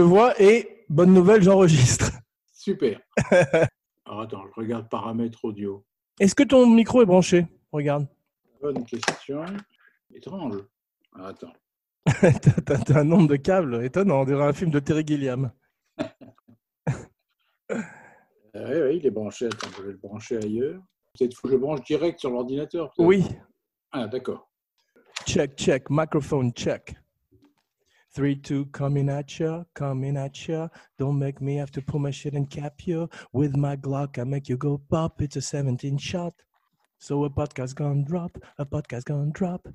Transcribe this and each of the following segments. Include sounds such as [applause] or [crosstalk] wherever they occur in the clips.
te vois et bonne nouvelle, j'enregistre. [laughs] Super. [laughs] Alors attends, je regarde paramètres audio. Est-ce que ton micro est branché? Regarde. Bonne question. Étrange. Alors, attends. [laughs] T'as un nombre de câbles étonnant, on dirait un film de Terry Gilliam. Euh, oui, oui, il est branché. Attends, je vais le brancher ailleurs. Peut-être faut que je branche direct sur l'ordinateur. Oui, Ah, d'accord. check, check, microphone check. 3, 2, coming at ya, coming at ya. Don't make me have to pull my shit and cap you. With my Glock, I make you go pop. It's a 17 shot. So a podcast gonna drop, a podcast gonna drop.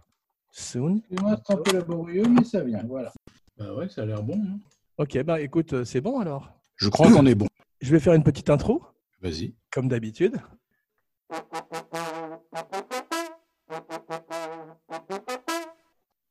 Soon? Excusez-moi, c'est un peu laborieux, mais ça vient. Voilà. Bah ouais, ça a l'air bon. hein. Ok, bah écoute, euh, c'est bon alors. Je crois qu'on est bon. [coughs] Je vais faire une petite intro, Vas-y. comme d'habitude.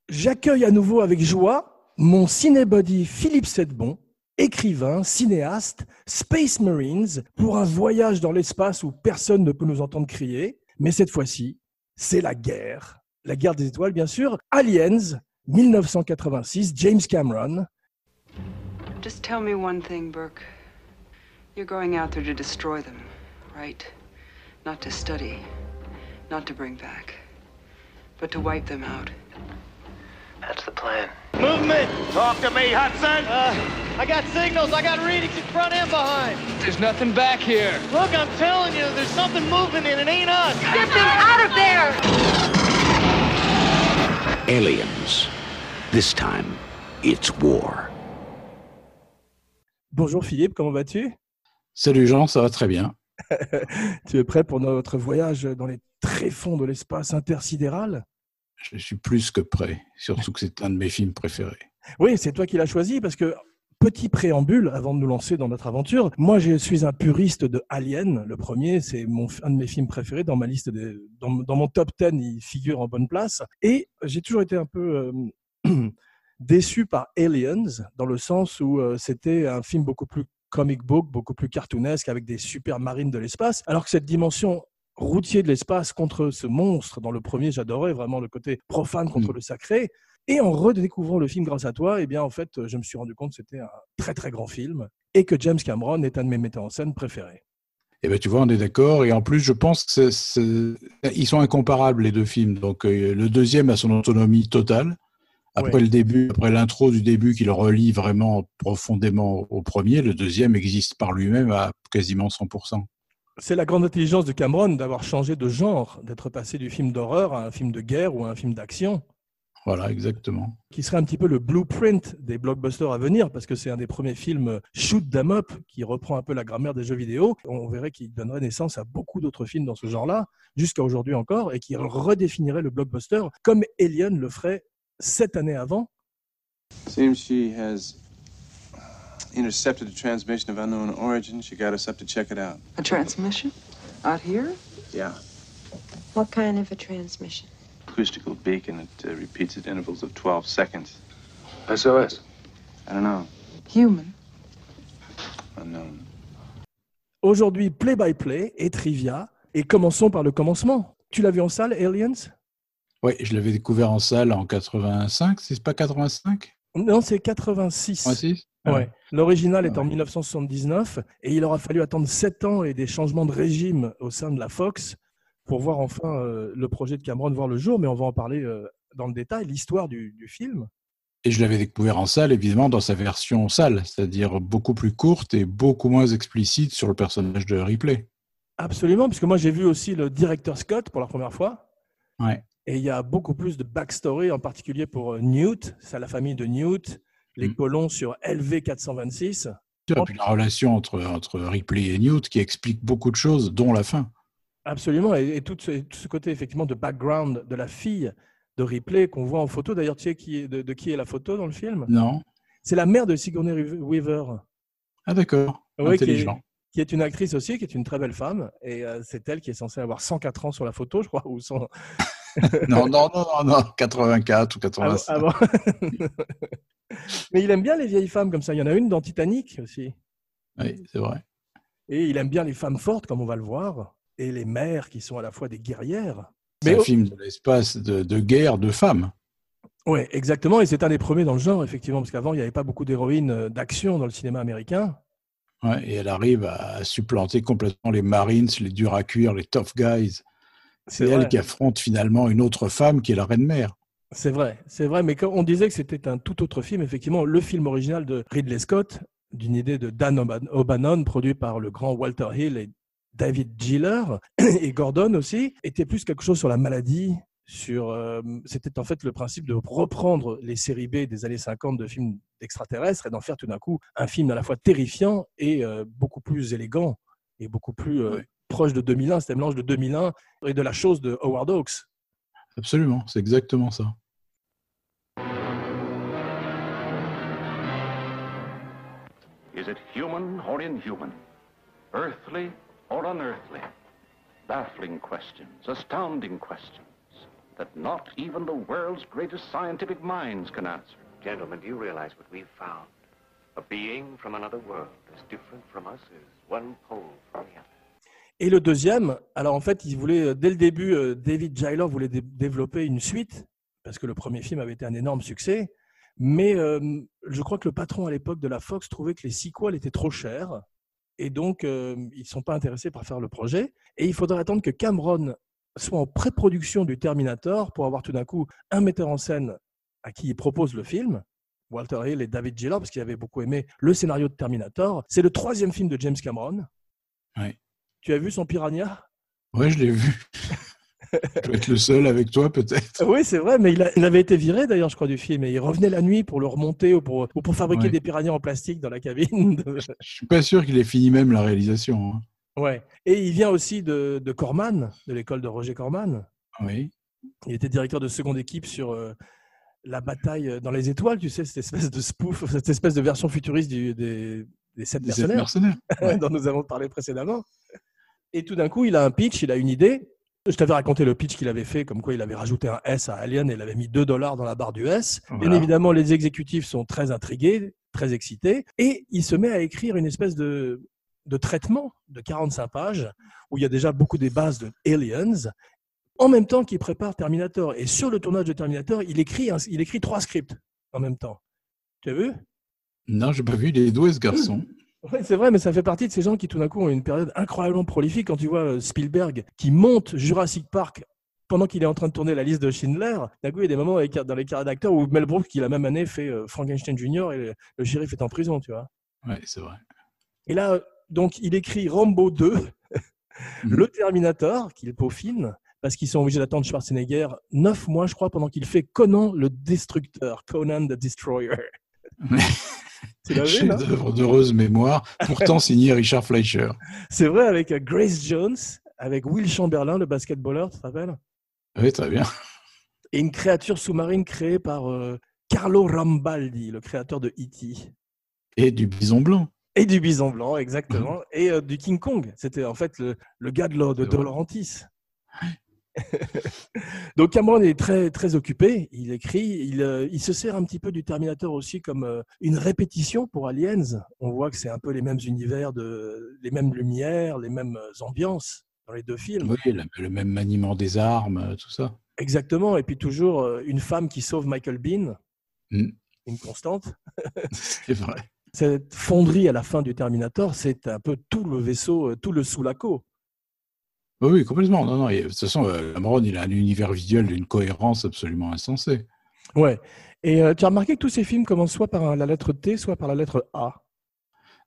J'accueille à nouveau avec joie mon cinébody Philippe Sedbon, écrivain, cinéaste, Space Marines, pour un voyage dans l'espace où personne ne peut nous entendre crier. Mais cette fois-ci, c'est la guerre. La guerre des étoiles, bien sûr. Aliens, 1986, James Cameron. Just tell me one thing, Burke. You're going out there to destroy them, right? Not to study, not to bring back, but to wipe them out. That's the plan. Movement! Talk to me, Hudson! Uh, I got signals. I got readings in front and behind. There's nothing back here. Look, I'm telling you, there's something moving and it ain't us. Get them out of there! Aliens. This time, it's war. Bonjour Philippe, comment vas-tu? Salut Jean, ça va très bien. [laughs] Tu es prêt pour notre voyage dans les tréfonds de l'espace intersidéral? Je suis plus que prêt, surtout que c'est un de mes films préférés. Oui, c'est toi qui l'as choisi parce que petit préambule avant de nous lancer dans notre aventure. Moi, je suis un puriste de Alien. Le premier, c'est un de mes films préférés dans ma liste dans mon top 10, il figure en bonne place. Et j'ai toujours été un peu euh, [clears throat] déçu par Aliens dans le sens où euh, c'était un film beaucoup plus comic book, beaucoup plus cartoonesque avec des super marines de l'espace, alors que cette dimension routier de l'espace contre ce monstre. Dans le premier, j'adorais vraiment le côté profane contre Mm. le sacré. Et en redécouvrant le film grâce à toi, eh bien, en fait, je me suis rendu compte que c'était un très, très grand film et que James Cameron est un de mes metteurs en scène préférés. Et ben tu vois, on est d'accord. Et en plus, je pense que c'est- c'est- ils sont incomparables les deux films. Donc euh, le deuxième a son autonomie totale. Après Ouais. le début, après l'intro du début qui le relie vraiment profondément au premier, le deuxième existe par lui-même à quasiment 100%. C'est la grande intelligence de Cameron d'avoir changé de genre, d'être passé du film d'horreur à un film de guerre ou à un film d'action, Voilà, exactement. qui serait un petit peu le blueprint des blockbusters à venir, parce que c'est un des premiers films shoot them up qui reprend un peu la grammaire des jeux vidéo. On verrait qu'il donnerait naissance à beaucoup d'autres films dans ce genre-là, jusqu'à aujourd'hui encore, et qui redéfinirait le blockbuster comme Alien le ferait sept années avant. Seems she has intercepted a transmission of unknown origin. She got us up to check it out. A transmission? Out here? Yeah. What kind of a transmission? Acoustical beacon that uh, repeats at intervals of 12 seconds. SOS. I don't know. Human? Unknown. Aujourd'hui, play by play et trivia. Et commençons par le commencement. Tu l'as vu en salle, Aliens? Oui, je l'avais découvert en salle en 85, c'est pas 85 Non, c'est 86. 86 Ouais. L'original est en ouais. 1979 et il aura fallu attendre sept ans et des changements de régime au sein de la Fox pour voir enfin euh, le projet de Cameron voir le jour, mais on va en parler euh, dans le détail, l'histoire du, du film. Et je l'avais découvert en salle, évidemment, dans sa version salle, c'est-à-dire beaucoup plus courte et beaucoup moins explicite sur le personnage de Ripley. Absolument, puisque moi j'ai vu aussi le directeur Scott pour la première fois. Ouais. Et il y a beaucoup plus de backstory, en particulier pour euh, Newt, c'est la famille de Newt, les Mm. colons sur LV426. Et puis la relation entre, entre Ripley et Newt qui explique beaucoup de choses, dont la fin. Absolument, et, et tout, ce, tout ce côté effectivement de background de la fille de Ripley qu'on voit en photo. D'ailleurs, tu sais qui est, de, de qui est la photo dans le film? Non C'est la mère de Sigourney Weaver, Ah d'accord, Oui, qui est- intelligent. qui est une actrice aussi, qui est une très belle femme. Et euh, c'est elle qui est censée avoir 104 ans sur la photo, je crois. Ou 100... [laughs] Non, non, non, non, non, 84 ou Ah 85. bon- ah bon [laughs] Mais il aime bien les vieilles femmes comme ça. Il y en a une dans Titanic aussi. Oui, c'est vrai. Et il aime bien les femmes fortes, comme on va le voir, et les mères qui sont à la fois des guerrières. C'est Mais un au- film de l'espace de, de guerre de femmes. Ouais, exactement. Et c'est un des premiers dans le genre, effectivement, parce qu'avant, il n'y avait pas beaucoup d'héroïnes euh, d'action dans le cinéma américain. Ouais, et elle arrive à supplanter complètement les Marines, les durs à cuire, les tough guys. C'est elle qui affronte finalement une autre femme qui est la reine mère. C'est vrai, c'est vrai, mais quand on disait que c'était un tout autre film, effectivement, le film original de Ridley Scott, d'une idée de Dan O'Bannon, produit par le grand Walter Hill et David Giller, [clears throat] et Gordon aussi, était plus quelque chose sur la maladie, sur, euh, c'était en fait le principe de reprendre les séries B des années 50 de films d'extraterrestres et d'en faire tout d'un coup un film à la fois terrifiant et euh, beaucoup plus élégant et beaucoup plus euh, proche de 2001. C'était un mélange de 2001 et de la chose de Howard Hawks. Absolument, c'est exactement ça. Is it human or inhuman? Earthly or unearthly? Baffling questions, astounding questions that not even the world's greatest scientific minds can answer. Gentlemen, do you realize what we've found? A being from another world, as different from us as one pole from the other. Et le deuxième, alors en fait, il voulait, euh, dès le début, euh, David Giler voulait dé développer une suite, parce que le premier film avait été un énorme succès. Mais euh, je crois que le patron à l'époque de la Fox trouvait que les sequels étaient trop chers. Et donc, euh, ils ne sont pas intéressés par faire le projet. Et il faudrait attendre que Cameron soit en pré-production du Terminator pour avoir tout d'un coup un metteur en scène à qui il propose le film, Walter Hill et David Giller, parce qu'il avait beaucoup aimé le scénario de Terminator. C'est le troisième film de James Cameron. Oui. Tu as vu son Piranha? Oui, je l'ai vu. [laughs] [laughs] je dois être le seul avec toi, peut-être. Oui, c'est vrai, mais il, a, il, avait été viré d'ailleurs, je crois, du film. Et il revenait la nuit pour le remonter ou pour, ou pour fabriquer Ouais. des piranhas en plastique dans la cabine. Je suis pas sûr qu'il ait fini même la réalisation. hein. ouais. Et il vient aussi de, de Corman, de l'école de Roger Corman. Oui. Il était directeur de seconde équipe sur euh, la bataille dans les étoiles, tu sais, cette espèce de spoof, cette espèce de version futuriste du- des, des sept Des mercenaires, mercenaires. [laughs] Ouais. dont nous avons parlé précédemment. Et tout d'un coup, il a un pitch, il a une idée. Je t'avais raconté le pitch qu'il avait fait, comme quoi il avait rajouté un S à Alien et il avait mis 2 dollars dans la barre du S. Bien évidemment, les exécutifs sont très intrigués, très excités, et il se met à écrire une espèce de, de traitement de 45 pages où il y a déjà beaucoup des bases de Aliens, en même temps qu'il prépare Terminator. Et sur le tournage de Terminator, il écrit, un- il écrit trois scripts en même temps. Tu as vu? Non, j'ai pas vu. Il est doué, ce garçon. [clears throat] C'est vrai, mais ça fait partie de ces gens qui tout d'un coup ont une période incroyablement prolifique. Quand tu vois euh, Spielberg qui monte Jurassic Park pendant qu'il est en train de tourner la liste de Schindler, d'un coup il y a des moments dans les carrières d'acteurs où Mel Brooks, qui la même année fait euh, Frankenstein Jr. et le, le shérif est en prison, tu vois. Ouais, c'est vrai. Et là, euh, donc il écrit Rambo 2, le Terminator, qu'il peaufine, parce qu'ils sont obligés d'attendre Schwarzenegger neuf mois, je crois, pendant qu'il fait Conan le Destructeur, Conan the Destroyer. [laughs] Non Chef-d'œuvre d'heureuse mémoire, pourtant [laughs] signé Richard Fleischer. C'est vrai, avec euh, Grace Jones, avec Will Chamberlain, le basketballeur, tu te rappelles? Oui, très bien. Et une créature sous-marine créée par euh, Carlo Rambaldi, le créateur de E.T. Et du bison blanc. Et du bison blanc, exactement. Et euh, du King Kong. C'était en fait le, le gars de, de, De. [laughs] Donc Cameron est très, très occupé. Il écrit, il, euh, il se sert un petit peu du Terminator aussi comme euh, une répétition pour Aliens. On voit que c'est un peu les mêmes univers, de, les mêmes lumières, les mêmes euh, ambiances dans les deux films. Oui, le, le même maniement des armes, tout ça. Exactement. Et puis toujours euh, une femme qui sauve Michael Bean, Mm. une constante. [laughs] C'est vrai. Cette fonderie à la fin du Terminator, c'est un peu tout le vaisseau, tout le sous-laco. Oui, oui, complètement. Non, non. et de toute façon, euh, Cameron, il a un univers visuel d'une cohérence absolument insensée. Ouais. Et euh, tu as remarqué que tous ces films commencent soit par la lettre T, soit par la lettre A?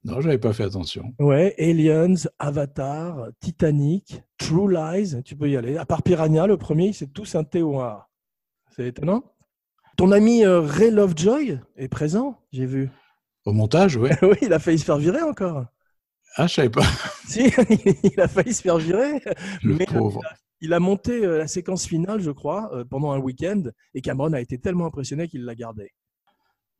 Non, j'avais pas fait attention. Ouais, Aliens, Avatar, Titanic, True Lies, tu peux y aller. À part Piranha, le premier, c'est tous un T ou un A. C'est étonnant. Ton ami euh, Ray Lovejoy est présent, j'ai vu. Au montage, ouais. [laughs] oui, il a failli se faire virer encore. Ah, je savais pas. [laughs] Si, [laughs] il a failli se faire virer. Le Mais, euh, pauvre. Il a monté euh, la séquence finale, je crois, euh, pendant un week-end, et Cameron a été tellement impressionné qu'il l'a gardé.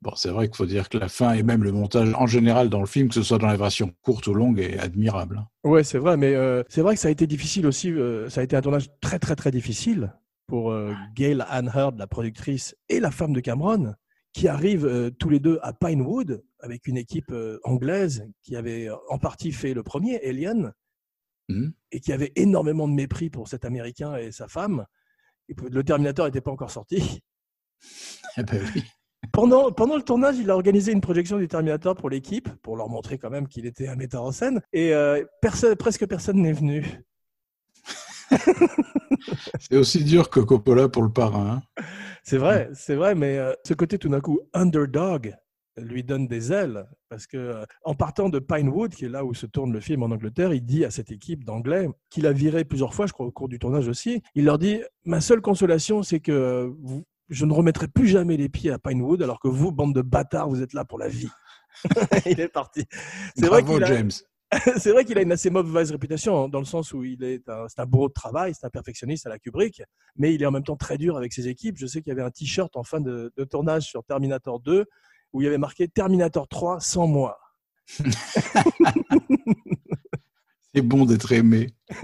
Bon, c'est vrai qu'il faut dire que la fin et même le montage en général dans le film, que ce soit dans la version courte ou longue, est admirable. Ouais, c'est vrai, mais euh, c'est vrai que ça a été difficile aussi. euh, ça a été un tournage très, très, très difficile pour euh, Gail Ann Hurd, la productrice, et la femme de Cameron, qui arrivent tous les deux à Pinewood avec une équipe euh, anglaise qui avait euh, en partie fait le premier, Alien, Mhm. et qui avait énormément de mépris pour cet Américain et sa femme. Et le Terminator n'était pas encore sorti. Eh ben oui. [laughs] Pendant, pendant le tournage, il a organisé une projection du Terminator pour l'équipe, pour leur montrer quand même qu'il était un metteur en scène. Et euh, presque personne n'est venu. [laughs] C'est aussi dur que Coppola pour le parrain. hein. C'est vrai, c'est vrai, mais euh, ce côté tout d'un coup underdog lui donne des ailes parce que euh, en partant de Pinewood, qui est là où se tourne le film en Angleterre, il dit à cette équipe d'anglais qu'il a viré plusieurs fois, je crois au cours du tournage aussi. Il leur dit ma seule consolation, c'est que vous- je ne remettrai plus jamais les pieds à Pinewood, alors que vous, bande de bâtards, vous êtes là pour la vie. [laughs] il est parti. C'est vrai Bravo, qu'il a- James. [laughs] c'est vrai qu'il a une assez mauvaise réputation, hein, dans le sens où il est un, c'est un bourreau de travail, c'est un perfectionniste à la Kubrick, mais il est en même temps très dur avec ses équipes. Je sais qu'il y avait un t-shirt en fin de, de tournage sur Terminator 2 où il y avait marqué Terminator 3 sans moi. [laughs] C'est bon d'être aimé. [laughs]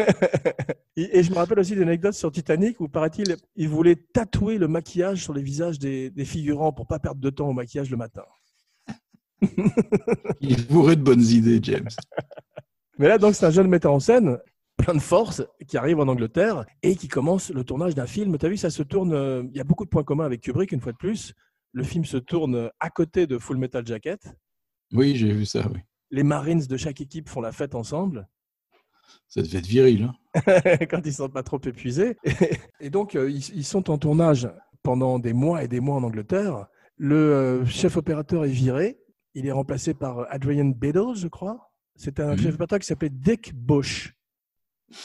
Et, et je me rappelle aussi d'une anecdote sur Titanic où, paraît-il, il voulait tatouer le maquillage sur les visages des, des figurants pour pas perdre de temps au maquillage le matin. [laughs] Il est bourré de bonnes idées, James. Mais là, donc, c'est un jeune metteur en scène, plein de force, qui arrive en Angleterre et qui commence le tournage d'un film. Tu as vu, ça se tourne. euh, Il y a beaucoup de points communs avec Kubrick, une fois de plus. Le film se tourne à côté de Full Metal Jacket. Oui, j'ai vu ça, oui. Les Marines de chaque équipe font la fête ensemble [laughs] Ça devait être viril. Hein. quand ils sont pas trop épuisés. Et donc, euh, ils, sont en tournage pendant des mois et des mois en Angleterre. Le euh, chef opérateur est viré. Il est remplacé par Adrian Biddle, je crois. C'est un Mhm. chef opérateur qui s'appelait Dick Bush.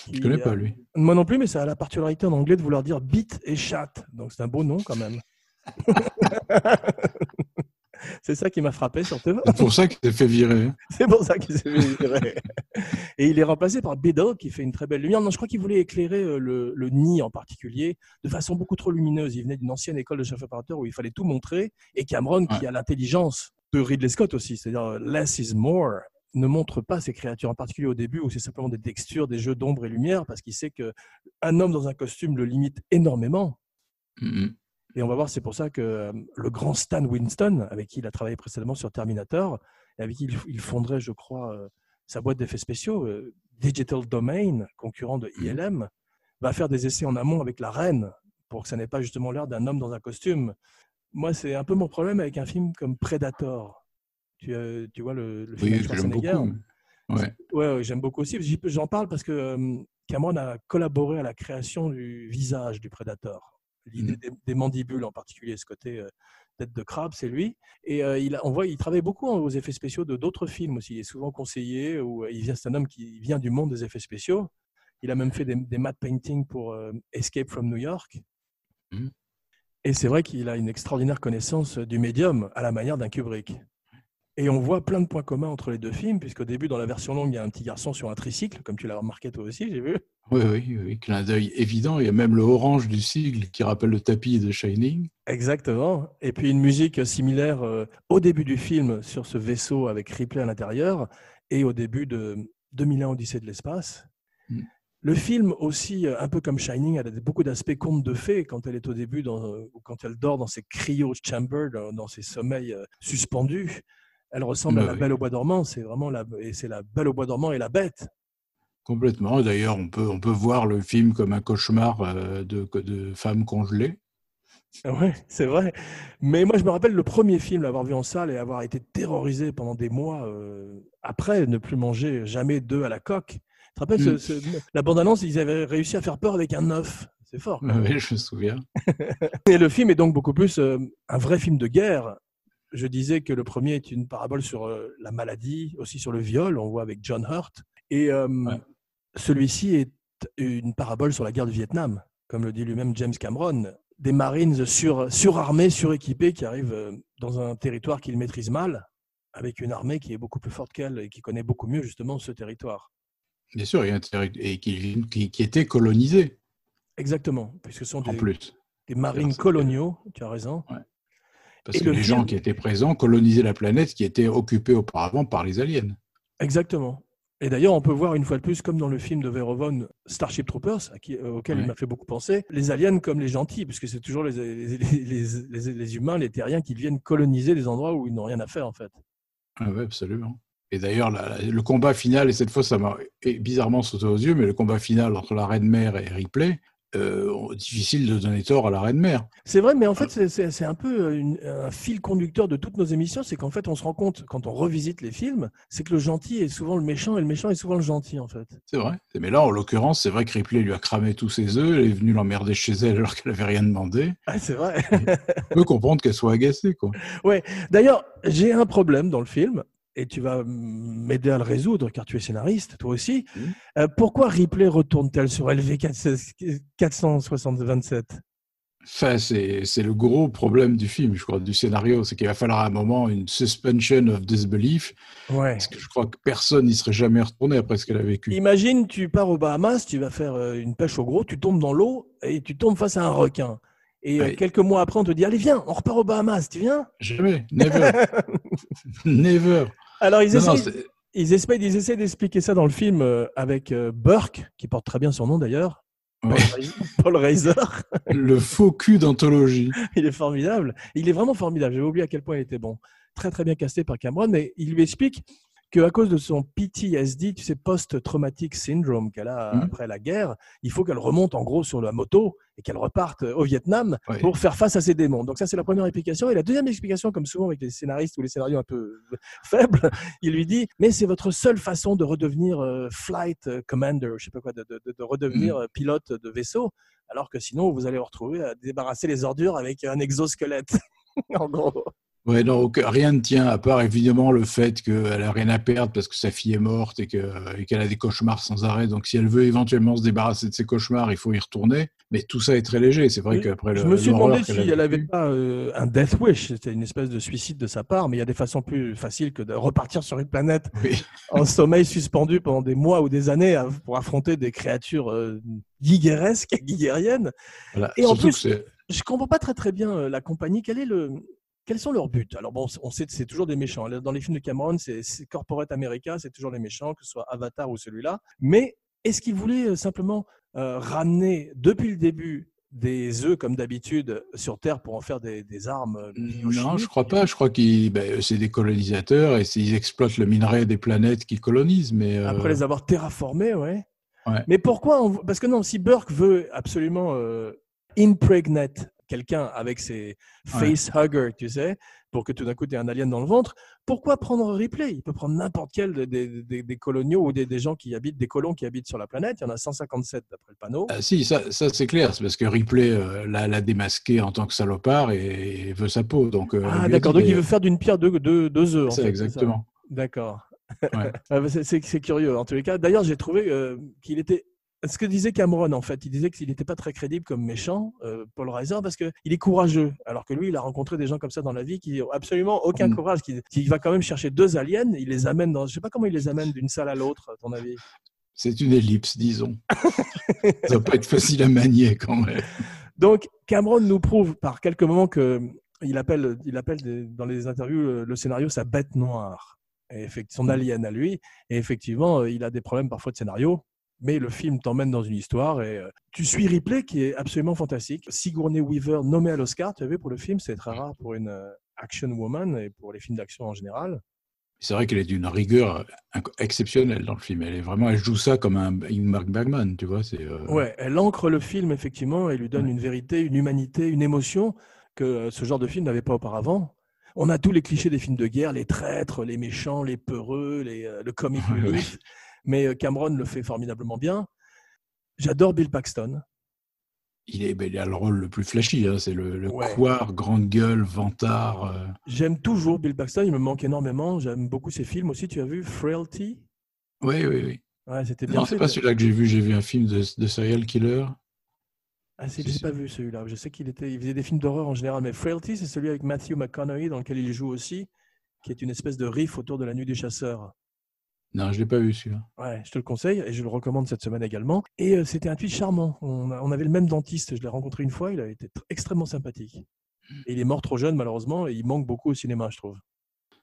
Je Qui, connais pas, lui. Moi non plus, mais ça a la particularité en anglais de vouloir dire bite et chatte. Donc c'est un beau nom quand même. [laughs] c'est ça qui m'a frappé surtout. C'est pour ça qu'il s'est fait virer. [laughs] C'est pour ça qu'il s'est fait virer. Et il est remplacé par Biddle qui fait une très belle lumière. Non, je crois qu'il voulait éclairer euh, le, le nid en particulier de façon beaucoup trop lumineuse. Il venait d'une ancienne école de chef opérateur où il fallait tout montrer. Et Cameron, qui a l'intelligence de Ridley Scott aussi, c'est-à-dire less is more, ne montre pas ces créatures en particulier au début où c'est simplement des textures, des jeux d'ombre et lumière parce qu'il sait que un homme dans un costume le limite énormément. Mhm. Et on va voir, c'est pour ça que euh, le grand Stan Winston, avec qui il a travaillé précédemment sur Terminator, et avec qui il, fonderait, je crois, euh, sa boîte d'effets spéciaux, euh, Digital Domain, concurrent de ILM, va faire des essais en amont avec la reine pour que ça n'ait pas justement l'air d'un homme dans un costume. Moi, c'est un peu mon problème avec un film comme Predator. Tu, euh, tu vois le, le film Oui, j'aime Schwarzenegger. Ouais. Ouais, ouais, j'aime beaucoup aussi. J'en parle parce que euh, Cameron a collaboré à la création du visage du prédateur. L'idée des, des mandibules en particulier, ce côté euh, tête de crabe, c'est lui. Et euh, il a, on voit, il travaille beaucoup aux effets spéciaux de d'autres films aussi. Il est souvent conseillé ou euh, il vient, c'est un homme qui vient du monde des effets spéciaux. Il a même fait des, des matte paintings pour euh, Escape from New York. Mhm. Et c'est vrai qu'il a une extraordinaire connaissance du médium à la manière d'un Kubrick. Et on voit plein de points communs entre les deux films, puisqu'au début, dans la version longue, il y a un petit garçon sur un tricycle, comme tu l'as remarqué toi aussi, j'ai vu. Oui, oui, oui, clin d'œil évident. Il y a même le orange du sigle qui rappelle le tapis de Shining. Exactement. Et puis une musique similaire euh, au début du film sur ce vaisseau avec Ripley à l'intérieur et au début de 2001 Odyssée de l'espace. Mm. Le film aussi, euh, un peu comme Shining, elle a beaucoup d'aspects contes de fées quand elle est au début, dans, ou quand elle dort dans ses cryo chambers, dans, dans ses sommeils euh, suspendus. Elle ressemble à Bah la oui. Belle au bois dormant. C'est vraiment la, et c'est la Belle au bois dormant et la bête. Complètement. D'ailleurs, on peut, on peut voir le film comme un cauchemar euh, de, de femmes congelées. Oui, c'est vrai. Mais moi, je me rappelle le premier film, l'avoir vu en salle et avoir été terrorisé pendant des mois euh, après, ne plus manger jamais d'œufs à la coque. Tu te rappelles, ce- Mm. ce- la bande-annonce, ils avaient réussi à faire peur avec un œuf. C'est fort. même. Oui, je me souviens. [laughs] Et le film est donc beaucoup plus euh, un vrai film de guerre. Je disais que le premier est une parabole sur euh, la maladie, aussi sur le viol, on voit avec John Hurt. Et euh, celui-ci est une parabole sur la guerre du Vietnam, comme le dit lui-même James Cameron. Des Marines sur, surarmés, suréquipés, qui arrivent euh, dans un territoire qu'ils maîtrisent mal, avec une armée qui est beaucoup plus forte qu'elle et qui connaît beaucoup mieux justement ce territoire. Bien sûr, et qui, qui, qui était colonisé Exactement, puisque ce sont en des, plus. des marines coloniaux, tu as raison. Parce Et que le les film- gens qui étaient présents colonisaient la planète qui était occupée auparavant par les aliens. Exactement. Et d'ailleurs, on peut voir une fois de plus, comme dans le film de Verhoeven, Starship Troopers, à qui- euh, auquel il m'a fait beaucoup penser, les aliens comme les gentils, puisque c'est toujours les, les, les- les- les humains, les terriens, qui viennent coloniser des endroits où ils n'ont rien à faire, en fait. Ah ouais, absolument. Et d'ailleurs, le combat final, et cette fois, ça m'a bizarrement sauté aux yeux, mais le combat final entre la Reine Mère et Ripley, euh, difficile de donner tort à la reine mère. C'est vrai, mais en fait, c'est un peu une, un fil conducteur de toutes nos émissions. C'est qu'en fait, on se rend compte, quand on revisite les films, c'est que le gentil est souvent le méchant et le méchant est souvent le gentil, en fait. C'est vrai. Mais là, en l'occurrence, c'est vrai que Ripley lui a cramé tous ses œufs. Elle est venue l'emmerder chez elle alors qu'elle avait rien demandé. Ah, c'est vrai. on peut comprendre qu'elle soit agacée, quoi. Ouais. D'ailleurs, j'ai un problème dans le film et tu vas m'aider à le résoudre car tu es scénariste, toi aussi. Mmh. Euh, pourquoi Ripley retourne-t-elle sur LV 427 Enfin, c'est le gros problème du film, je crois, du scénario. C'est qu'il va falloir à un moment une suspension of disbelief. Ouais. Parce que je crois que personne n'y serait jamais retourné après ce qu'elle a vécu. Imagine, tu pars aux Bahamas, tu vas faire euh, une pêche au gros, tu tombes dans l'eau et tu tombes face à un requin. Et Oui. quelques mois après, on te dit Allez, viens, on repart aux Bahamas, tu viens? Jamais. Never. [laughs] Never. Alors, ils Non, essayent, ils d'expliquer ça dans le film euh, avec euh, Burke, qui porte très bien son nom d'ailleurs. Ouais. [laughs] Paul Reiser. Le faux cul d'anthologie. [laughs] il est formidable. Il est vraiment formidable. J'avais oublié à quel point il était bon. Très, très bien casté par Cameron, mais il lui explique qu'à cause de son PTSD, tu sais, post-traumatic syndrome qu'elle a Mhm. après la guerre, il faut qu'elle remonte en gros sur la moto et qu'elle reparte au Vietnam pour faire face à ses démons. Donc ça, c'est la première explication. Et la deuxième explication, comme souvent avec les scénaristes ou les scénarios un peu [laughs] faibles, il lui dit, mais c'est votre seule façon de redevenir euh, flight commander, je sais pas quoi, de, de- de- de redevenir euh, pilote de vaisseau, alors que sinon, vous allez vous retrouver à débarrasser les ordures avec un exosquelette. [laughs] en gros. Ouais, non, rien ne tient, à part évidemment le fait qu'elle a rien à perdre parce que sa fille est morte et que- et qu'elle a des cauchemars sans arrêt. Donc, si elle veut éventuellement se débarrasser de ses cauchemars, il faut y retourner. Mais tout ça est très léger. C'est vrai Oui, qu'après le. Je me suis demandé si a elle avait vécue- pas euh, un death wish, c'était une espèce de suicide de sa part, mais il y a des façons plus faciles que de repartir sur une planète Oui. [laughs] en sommeil suspendu pendant des mois ou des années pour affronter des créatures euh, guigueresques, [laughs] guiguériennes. Voilà. Et en plus, je comprends pas très très bien euh, la compagnie. Quel est le, quels sont leurs buts? Alors bon, on sait que c'est toujours des méchants. Dans les films de Cameron, c'est Corporate America, c'est toujours les méchants, que ce soit Avatar ou celui-là. Mais est-ce qu'ils voulaient euh, simplement euh, ramener depuis le début des œufs comme d'habitude sur Terre pour en faire des, des armes euh, Non, je crois pas. Je crois qu'ils, ben, c'est des colonisateurs et ils exploitent le minerai des planètes qu'ils colonisent. Mais euh, Après les avoir terraformés, ouais. Ouais. Mais pourquoi on- Parce que non, si Burke veut absolument euh, impregnate quelqu'un avec ses face hugger, tu sais, pour que tout d'un coup tu aies un alien dans le ventre, pourquoi prendre Ripley Il peut prendre n'importe quel des, des- coloniaux ou des, des gens qui habitent, des colons qui habitent sur la planète. Il y en a 157 d'après le panneau. Ah, si, ça, ça c'est clair. C'est parce que Ripley euh, l'a, démasqué en tant que salopard et, et veut sa peau. Donc, euh, ah d'accord, donc il veut faire d'une pierre deux, deux, deux œufs. C'est exactement. D'accord. Ouais. [laughs] Ah, bah, c'est curieux en tous les cas. D'ailleurs, j'ai trouvé euh, qu'il était. Ce que disait Cameron, en fait, il disait qu'il n'était pas très crédible comme méchant, euh, Paul Reiser, parce qu'il est courageux. Alors que lui, il a rencontré des gens comme ça dans la vie qui n'ont absolument aucun Mm. courage, qui, qui va quand même chercher deux aliens, il les amène dans. Je sais pas comment il les amène d'une salle à l'autre, à ton avis? C'est une ellipse, disons. ça va pas être facile à manier quand même. Donc, Cameron nous prouve par quelques moments que il appelle, il appelle des- dans les interviews le scénario sa bête noire, et son alien à lui. Et effectivement, euh, il a des problèmes parfois de scénario, mais le film t'emmène dans une histoire et euh, tu suis Ripley qui est absolument fantastique. Sigourney Weaver nommée à l'Oscar, tu as vu pour le film, c'est très rare pour une euh, action woman et pour les films d'action en général. C'est vrai qu'elle est d'une rigueur inc- exceptionnelle dans le film. Elle est vraiment, elle joue ça comme un Ingmar Bergman, tu vois. C'est euh, Ouais, elle ancre le film effectivement et lui donne Ouais. une vérité, une humanité, une émotion que euh, ce genre de film n'avait pas auparavant. On a tous les clichés des films de guerre, les traîtres, les méchants, les peureux, les, euh, le comic relief. Mais euh, Cameron le fait formidablement bien. J'adore Bill Paxton. il, est, ben, il a le rôle le plus flashy. hein. C'est le, le Ouais. couard, grande gueule, vantard. euh. J'aime toujours Bill Paxton, il me manque énormément. J'aime beaucoup ses films aussi. Tu as vu Frailty? Oui, oui, oui. Ouais, c'était bien Non, c'est pas celui-là que j'ai vu. J'ai vu un film de, de serial killer. Ah, c'est- n'ai pas vu celui-là. Je sais qu'il était, il faisait des films d'horreur en général, mais Frailty, c'est celui avec Matthew McConaughey dans lequel il joue aussi, qui est une espèce de riff autour de la nuit des chasseurs. Non, je l'ai pas vu celui-là. Ouais, je te le conseille et je le recommande cette semaine également. Et euh, c'était un tweet charmant. On, a- on avait le même dentiste. Je l'ai rencontré une fois. Il a été tr- extrêmement sympathique. Et il est mort trop jeune, malheureusement, et il manque beaucoup au cinéma, je trouve.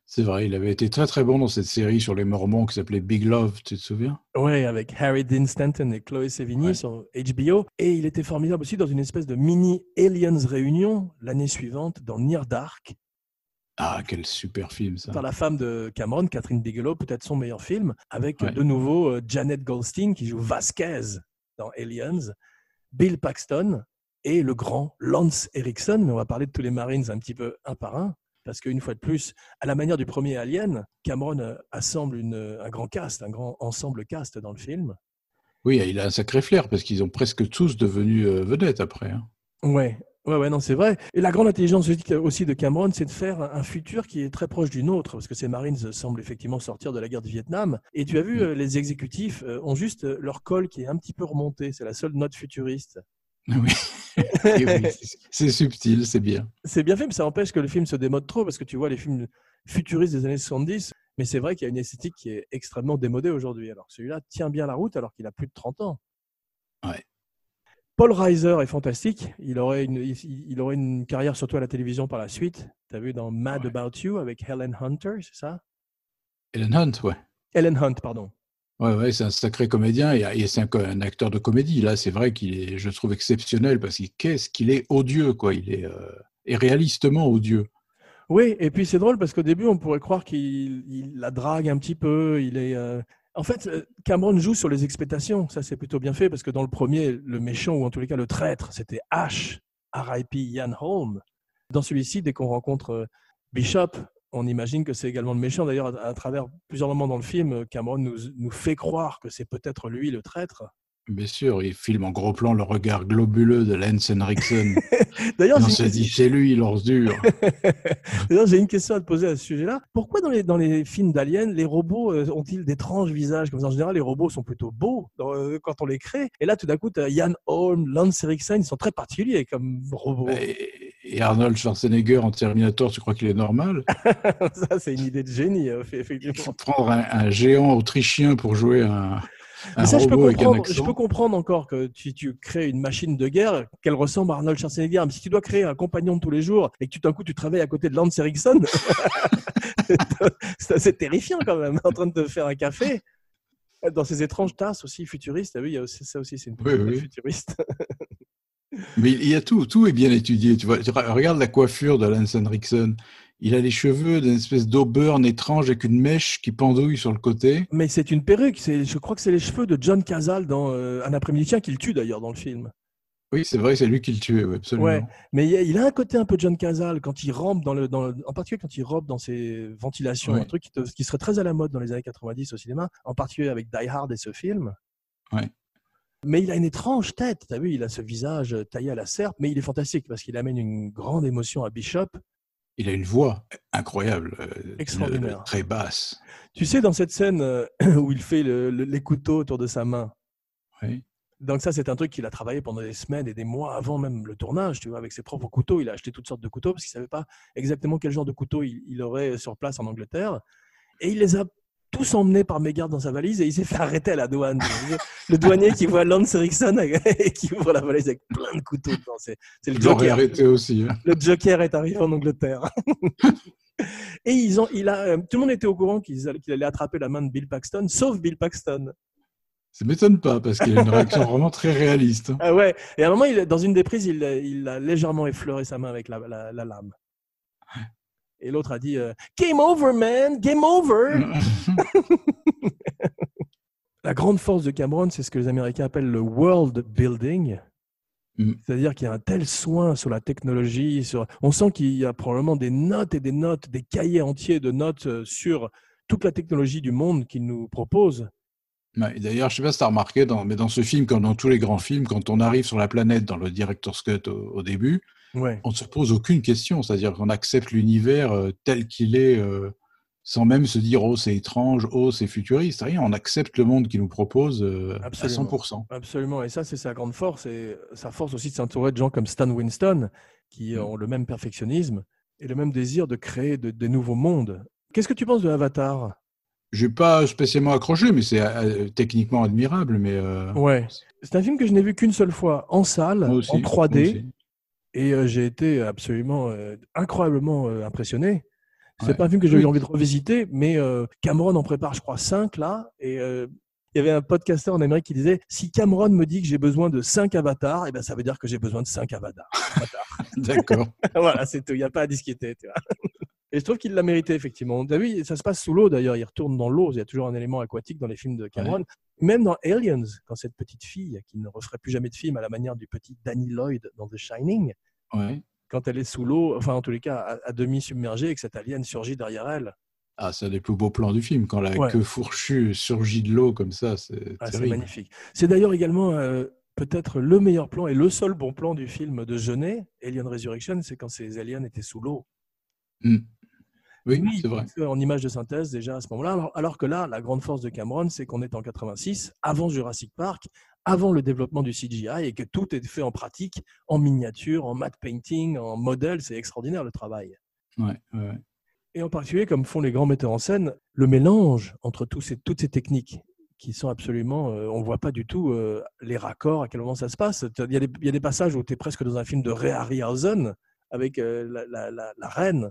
C'est vrai, il avait été très très bon dans cette série sur les Mormons qui s'appelait Big Love, tu te souviens? Ouais, avec Harry Dean Stanton et Chloé Sevigny Ouais. sur HBO. Et il était formidable aussi dans une espèce de mini Aliens réunion l'année suivante dans Near Dark, Ah, quel super film ça. par la femme de Cameron, Catherine Bigelow, peut-être son meilleur film, avec Ouais. de nouveau euh, Janet Goldstein qui joue Vasquez dans Aliens. Bill Paxton et le grand Lance Erickson. Mais on va parler de tous les Marines un petit peu un par un. Parce qu'une fois de plus, à la manière du premier Alien, Cameron euh, assemble une, un grand cast, un grand ensemble cast dans le film. Oui, il a un sacré flair parce qu'ils ont presque tous devenu euh, vedettes après. Hein. Ouais, Ouais, ouais, non, c'est vrai. Et la grande intelligence aussi de Cameron, c'est de faire un futur qui est très proche du nôtre, parce que ces Marines semblent effectivement sortir de la guerre du Vietnam. Et tu as vu, Mm. euh, les exécutifs euh, ont juste euh, leur col qui est un petit peu remonté. C'est la seule note futuriste. [laughs] Oui, oui, c'est- subtil, c'est bien. C'est bien fait, mais ça empêche que le film se démode trop, parce que tu vois les films futuristes des années 70, mais c'est vrai qu'il y a une esthétique qui est extrêmement démodée aujourd'hui. Alors celui-là tient bien la route alors qu'il a plus de 30 ans. Ouais. Paul Reiser est fantastique. Il aurait une, il, il aurait une carrière surtout à la télévision par la suite. Tu as vu dans Mad Ouais. About You avec Helen Hunter, c'est ça? Ellen Hunt, ouais. Helen Hunt, pardon. Ouais, ouais, c'est un sacré comédien et, et c'est un, acteur de comédie. Là, c'est vrai qu'il est, je trouve exceptionnel parce qu'il qu'est-ce qu'il est odieux, quoi. Il est euh, et réalistement odieux. Oui, et puis c'est drôle parce qu'au début, on pourrait croire qu'il il la drague un petit peu. Il est, euh, En fait, euh, Cameron joue sur les expectations. Ça, c'est plutôt bien fait parce que dans le premier, le méchant, ou en tous les cas le traître, c'était Ash, R.I.P. Ian Holm. Dans celui-ci, dès qu'on rencontre euh, Bishop, on imagine que c'est également le méchant. D'ailleurs, à, travers plusieurs moments dans le film, Cameron nous fait croire que c'est peut-être lui le traître. Bien sûr, il filme en gros plan le regard globuleux de Lance Henriksen. [laughs] D'ailleurs, on se dit, c'est lui, l'ordure. [laughs] D'ailleurs, j'ai une question à te poser à ce sujet-là. Pourquoi dans les, dans les films d'aliens, les robots euh, ont-ils d'étranges visages? Comme ça, en général, les robots sont plutôt beaux dans- euh, quand on les crée. Et là, tout d'un coup, Ian Holm, Lance Erickson, ils sont très particuliers comme robots. Et, et Arnold Schwarzenegger en Terminator, tu crois qu'il est normal? [laughs] Ça, c'est une idée de génie, fait- effectivement. Prendre un, un géant autrichien pour jouer un Mais ça, je peux, comprendre, je accent. peux comprendre encore que si tu crées une machine de guerre, qu'elle ressemble à Arnold Schwarzenegger. Mais si tu dois créer un compagnon de tous les jours et que tout d'un coup, tu travailles à côté de Lance Erickson, [laughs] c'est assez terrifiant quand même, en train de te faire un café. Dans ces étranges tasses aussi futuristes, t'as vu, il y a aussi, ça aussi, c'est une Oui, oui. futuriste. Mais il y a tout, tout est bien étudié. Tu vois, regarde la coiffure de Lance Henriksen. Il a les cheveux d'une espèce d'auburn étrange avec une mèche qui pendouille sur le côté. Mais c'est une perruque, c'est- je crois que c'est les cheveux de John Cazale dans euh, Un après-midi tien qu'il tue d'ailleurs dans le film. Oui, c'est vrai, c'est lui qui le tuait, oui, absolument. Ouais, mais il a- un côté un peu John Cazale quand il rampe dans le, dans le- en particulier quand il rampe dans ses ventilations, Ouais. un truc qui, te- qui serait très à la mode dans les années 90 au cinéma, en particulier avec Die Hard et ce film. Ouais. Mais il a une étrange tête, t'as vu, il a ce visage euh, taillé à la serpe, mais il est fantastique parce qu'il amène une grande émotion à Bishop. Il a une voix incroyable, euh, Extraordinaire. très basse. Tu sais, dans cette scène euh, [clears throat] où il fait le- le- les couteaux autour de sa main, Oui. Donc ça, c'est un truc qu'il a travaillé pendant des semaines et des mois avant même le tournage, tu vois, avec ses propres couteaux. Il a acheté toutes sortes de couteaux parce qu'il savait pas exactement quel genre de couteau il, il aurait sur place en Angleterre. Et il les a tous emmenés par mégarde dans sa valise et il s'est fait arrêter à la douane. [laughs] le douanier qui voit Lance Erickson [laughs] et qui ouvre la valise avec plein de couteaux dedans. C'est c'est le Joker. arrêté aussi. hein. Le Joker est arrivé en Angleterre. [laughs] et ils ont, il a, euh, tout le monde était au courant qu'il allait attraper la main de Bill Paxton, sauf Bill Paxton. Ça m'étonne pas parce qu'il a une réaction vraiment très réaliste. hein. Ah ouais. Et à un moment, il, dans une des prises, il, il a légèrement effleuré sa main avec la, la- la lame. Et l'autre a dit euh, Game over, man! Game over! [laughs] la grande force de Cameron, c'est ce que les Américains appellent le world building. Mm. C'est-à-dire qu'il y a un tel soin sur la technologie. Sur... On sent qu'il y a probablement des notes et des notes, des cahiers entiers de notes euh, sur toute la technologie du monde qu'il nous propose. D'ailleurs, je sais pas si tu as remarqué, dans, mais dans ce film, comme dans tous les grands films, quand on arrive sur la planète dans le director's cut au, au début, Ouais. on ne se pose aucune question. C'est-à-dire qu'on accepte l'univers euh, tel qu'il est, euh, sans même se dire oh c'est étrange, oh c'est futuriste. Rien, on accepte le monde qu'il nous propose euh, à Absolument. 100%. Absolument, et ça c'est sa grande force, et sa force aussi de s'entourer de gens comme Stan Winston, qui Mm. ont le même perfectionnisme et le même désir de créer de, des nouveaux mondes. Qu'est-ce que tu penses de Avatar? J'ai pas spécialement accroché, mais c'est euh, techniquement admirable. Mais euh, Ouais, c'est un film que je n'ai vu qu'une seule fois en salle, en moi 3D, aussi. Et euh, j'ai été absolument euh, incroyablement euh, impressionné. C'est Ouais. pas un film que j'ai eu envie de revisiter, mais Cameron en prépare, je crois, cinq là, et il y avait un podcasteur en Amérique qui disait si Cameron me dit que j'ai besoin de cinq avatars, et ben ça veut dire que j'ai besoin de cinq avatars. avatars. [laughs] D'accord. [laughs] voilà, c'est tout. Il n'y a pas à discuter. Tu vois. Et je trouve qu'il l'a mérité, effectivement. T'as vu, ça se passe sous l'eau d'ailleurs. Il retourne dans l'eau. Il y a toujours un élément aquatique dans les films de Cameron. Même dans Aliens, quand cette petite fille, qui ne referait plus jamais de film à la manière du petit Danny Lloyd dans The Shining, Ouais. quand elle est sous l'eau, enfin en tous les cas à, à demi submergée, et que cet alien surgit derrière elle. Ah, c'est un des plus beaux plans du film. Quand la Ouais. queue fourchue surgit de l'eau comme ça, c'est Ah, magnifique. C'est d'ailleurs également euh, peut-être le meilleur plan et le seul bon plan du film de Jeunet, Alien Resurrection, c'est quand ces aliens étaient sous l'eau. Mm. Oui, Oui, c'est vrai. En image de synthèse déjà à ce moment-là. Alors, alors que là, la grande force de Cameron, c'est qu'on est en 86, avant Jurassic Park, avant le développement du CGI et que tout est fait en pratique, en miniature, en matte painting, en modèle. C'est extraordinaire le travail. Ouais. Et en particulier, comme font les grands metteurs en scène, le mélange entre tous ces, toutes ces techniques qui sont absolument, euh, on ne voit pas du tout euh, les raccords, à quel moment ça se passe. Il y a des, il y a des passages où tu es presque dans un film de Ray Harryhausen avec euh, la, la- la- la reine,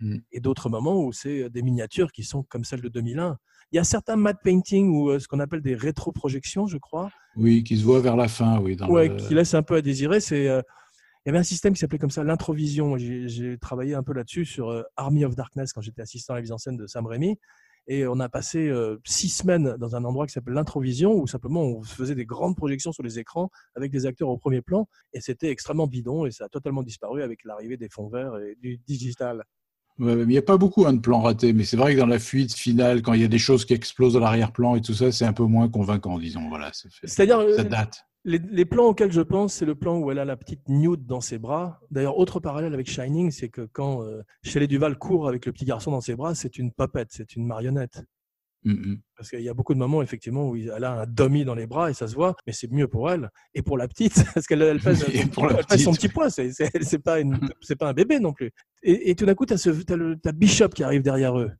Mm. et d'autres moments où c'est des miniatures qui sont comme celles de 2001. Il y a certains matte painting ou ce qu'on appelle des rétroprojections, je crois, Oui, qui se voit vers la fin, oui. Dans ouais, le- qui laisse un peu à désirer. C'est, il y avait un système qui s'appelait comme ça l'introvision. J'ai travaillé un peu là-dessus sur Army of Darkness quand j'étais assistant à la mise en scène de Sam Raimi. Et on a passé euh, six semaines dans un endroit qui s'appelle l'introvision, où simplement on faisait des grandes projections sur les écrans avec des acteurs au premier plan. Et c'était extrêmement bidon et ça a totalement disparu avec l'arrivée des fonds verts et du digital. Il n'y a pas beaucoup hein, de plans ratés, mais c'est vrai que dans la fuite finale, quand il y a des choses qui explosent à l'arrière-plan et tout ça, c'est un peu moins convaincant, disons. Voilà, ça, C'est-à-dire, ça euh, date. Les, les plans auxquels je pense, c'est le plan où elle a la petite nude dans ses bras. D'ailleurs, autre parallèle avec Shining, c'est que quand euh, Shelley Duval court avec le petit garçon dans ses bras, c'est une puppet, c'est une marionnette. Mm, mm. Parce qu'il y a beaucoup de moments, effectivement, où elle a un dummy dans les bras et ça se voit, mais c'est mieux pour elle. Et pour la petite, [laughs] parce qu'elle elle pèse, [laughs] son, petit poids, c'est, c'est, pas, une, c'est pas un bébé non plus. Et, et tout d'un coup, tu as, Bishop qui arrive derrière eux,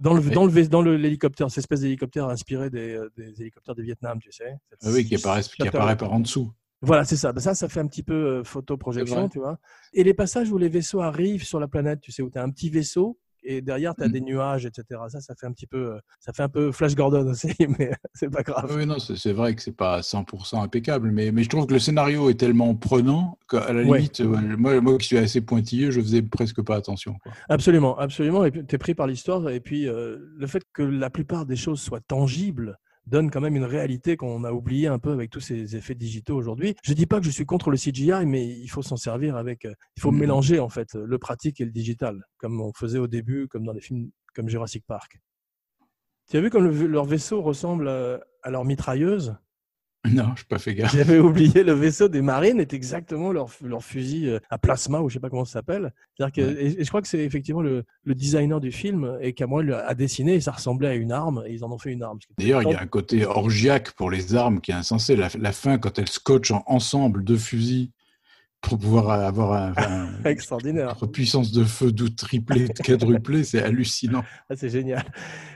dans, le, Oui. dans, le, vais- dans le- l'hélicoptère, cette espèce d'hélicoptère inspiré des, euh, des hélicoptères du Vietnam, tu sais. Ah oui, qui apparaît, qui Chapter- apparaît par en dessous. Voilà, c'est ça. Ben ça, ça fait un petit peu euh, photo-projection, tu vois. Et les passages où les vaisseaux arrivent sur la planète, tu sais, où tu as un petit vaisseau et derrière, tu as Mm. des nuages, etc. Ça, ça fait un petit peu, euh, ça fait un peu Flash Gordon aussi, [laughs] mais c'est pas grave. Oui, non, c'est vrai que c'est pas 100% impeccable, mais, mais je trouve que le scénario est tellement prenant qu'à la limite, euh, moi, moi qui suis assez pointilleux, je faisais presque pas attention. quoi. Absolument, absolument. Et puis, tu es pris par l'histoire. Et puis, euh, le fait que la plupart des choses soient tangibles donne quand même une réalité qu'on a oubliée un peu avec tous ces effets digitaux aujourd'hui. Je dis pas que je suis contre le CGI, mais il faut s'en servir avec. euh, Il faut Mhm. mélanger, en fait, le pratique et le digital, comme on faisait au début, comme dans les films comme Jurassic Park. Tu as vu comme le- leur vaisseau ressemble à, à leur mitrailleuse? [laughs] Non, je n'ai pas fait gaffe. J'avais oublié, le vaisseau des marines est exactement leur, leur fusil euh, à plasma, ou je sais pas comment ça s'appelle. C'est-à-dire que, et, et je crois que c'est effectivement le, le designer du film et Cameron a dessiné et ça ressemblait à une arme et ils en ont fait une arme. D'ailleurs, il y a un côté orgiaque pour les armes qui est insensé. La, la fin, quand elles scotchent en- ensemble deux fusils pour pouvoir avoir un, [laughs] un- extraordinaire. une puissance de feu d'où triplé, quadruplé, c'est hallucinant. Ah, c'est génial.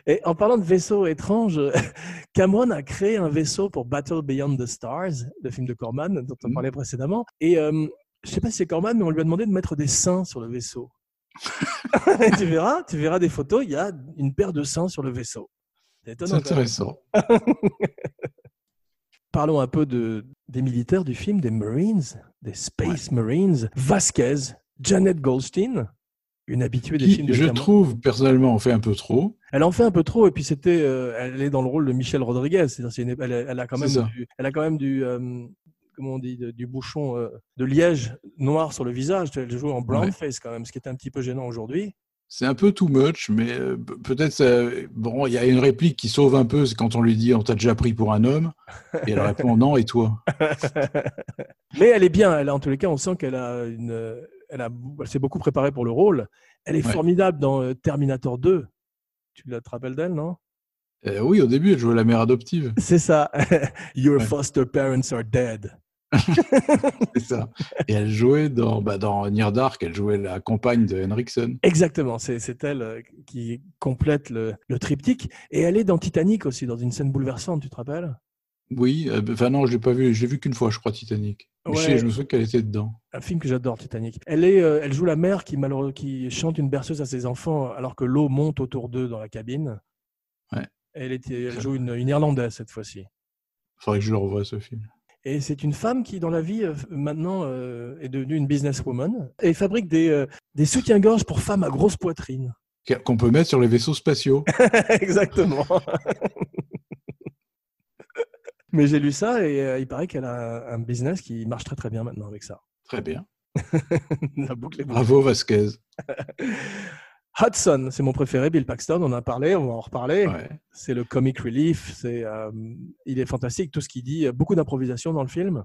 Et en parlant de vaisseaux étranges, [laughs] Cameron a créé un vaisseau pour Battle Beyond the Stars, le film de Corman dont on Mhm. parlait précédemment. Et euh, je sais pas si c'est Corman, mais on lui a demandé de mettre des seins sur le vaisseau. [laughs] Tu verras, tu verras des photos, il y a une paire de seins sur le vaisseau. C'est intéressant. Parlons un peu de, des militaires du film, des Marines, des Space Marines. Vasquez, Janet Goldstein, une habituée des Qui, films de je Cameron. trouve, personnellement, en fait un peu trop. Elle en fait un peu trop et puis c'était, euh, elle est dans le rôle de Michelle Rodriguez. C'est-à-dire, c'est une- elle, a- elle a quand même, du, elle a quand même du, euh, comment on dit, du bouchon euh, de liège noir sur le visage. Elle joue en brown Ouais. face quand même, ce qui est un petit peu gênant aujourd'hui. C'est un peu too much, mais euh, pe- peut-être bon, il y a une réplique qui sauve un peu, c'est quand on lui dit on t'a déjà pris pour un homme, et elle répond non et toi? [laughs] Mais elle est bien. Elle en tous les cas, on sent qu'elle a une, elle a, elle s'est beaucoup préparée pour le rôle. Elle est Ouais. formidable dans euh, Terminator 2. Tu te rappelles d'elle, non? Euh, oui, au début, elle jouait la mère adoptive, C'est ça. [laughs] Your Ouais. foster parents are dead. [laughs] c'est ça. Et elle jouait dans, bah, dans Near Dark, elle jouait la compagne de Henriksen. Exactement, c'est elle euh, qui complète le, le triptyque. Et elle est dans Titanic aussi, dans une scène bouleversante, tu te rappelles? Oui, euh, enfin non, je l'ai pas vu, je l'ai vu qu'une fois, je crois, Titanic. Je, sais- je me souviens qu'elle était dedans. Un film que j'adore, Titanic. Elle, est, euh, elle joue la mère qui, malheureux, qui chante une berceuse à ses enfants alors que l'eau monte autour d'eux dans la cabine. Ouais. Elle, était, elle joue une, une Irlandaise cette fois-ci. Faudrait que je le revoie ce film. Et c'est une femme qui, dans la vie, euh, maintenant, euh, est devenue une businesswoman et fabrique des, euh, des soutiens-gorge pour femmes à grosse poitrine. Qu'on peut mettre sur les vaisseaux spatiaux. [laughs] Exactement. [laughs] Mais j'ai lu ça et euh, il paraît qu'elle a un business qui marche très très bien maintenant avec ça. Très bien. [laughs] La boucle est bouclée. Bravo Vasquez. Hudson, c'est mon préféré, Bill Paxton, on en a parlé, on va en reparler. Ouais. C'est le comic relief, c'est, euh, il est fantastique, tout ce qu'il dit, beaucoup d'improvisation dans le film.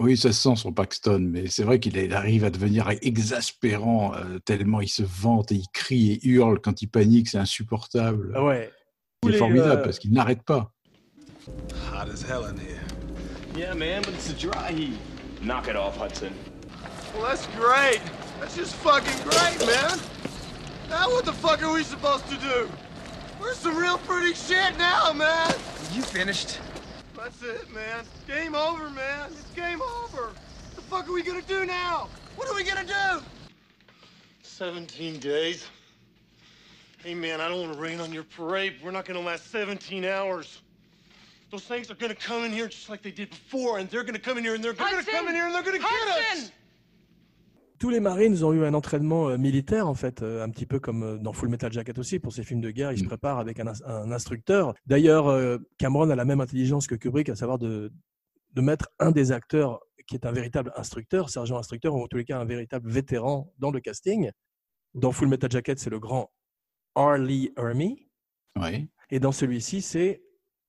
Oui, ça se sent sur Paxton, mais c'est vrai qu'il arrive à devenir exaspérant euh, tellement il se vante et il crie et hurle quand il panique, c'est insupportable. Ah ouais. Il est les, formidable euh, parce qu'il n'arrête pas. Hot as hell in here. Yeah, man, but it's a dry heat. Knock it off, Hudson. Well, that's great. That's just fucking great, man. Now what the fuck are we supposed to do? We're some real pretty shit now, man. You finished? That's it, man. Game over, man. It's game over. What the fuck are we gonna do now? What are we gonna do? 17 days. Hey, man, I don't want to rain on your parade. We're not gonna last 17 hours. Those things are gonna come in here just like they did before, and they're gonna come in here, and they're, they're gonna come in here, and they're gonna get us. Tous les Marines ont eu un entraînement euh, militaire, en fait, euh, un petit peu comme euh, dans Full Metal Jacket aussi, pour ces films de guerre, ils se Mm. préparent avec un, ins- un instructeur. D'ailleurs, Cameron a la même intelligence que Kubrick, à savoir de, de mettre un des acteurs qui est un véritable instructeur, sergent instructeur, ou en tous les cas un véritable vétéran dans le casting. Dans Full Metal Jacket, c'est le grand Arlie Ermey. Oui. Et dans celui-ci, c'est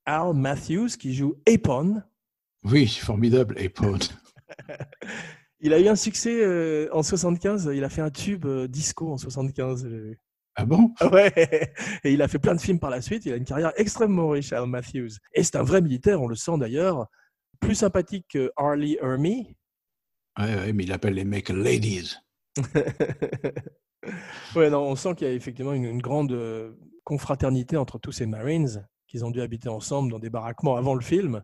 Al Matthews qui joue Apon. Oui, formidable, Apod. [laughs] Il a eu un succès euh, en 75. Il a fait un tube euh, disco en 75. j'ai vu. Ah bon? Ah Ouais. Et il a fait plein de films par la suite. Il a une carrière extrêmement riche, Al Matthews. Et c'est un vrai militaire, on le sent d'ailleurs. Plus sympathique que Harley Ermey. Ouais, ouais, mais il appelle les mecs ladies. [laughs] ouais, non, on sent qu'il y a effectivement une, une grande euh, confraternité entre tous ces Marines qu'ils ont dû habiter ensemble dans des baraquements avant le film.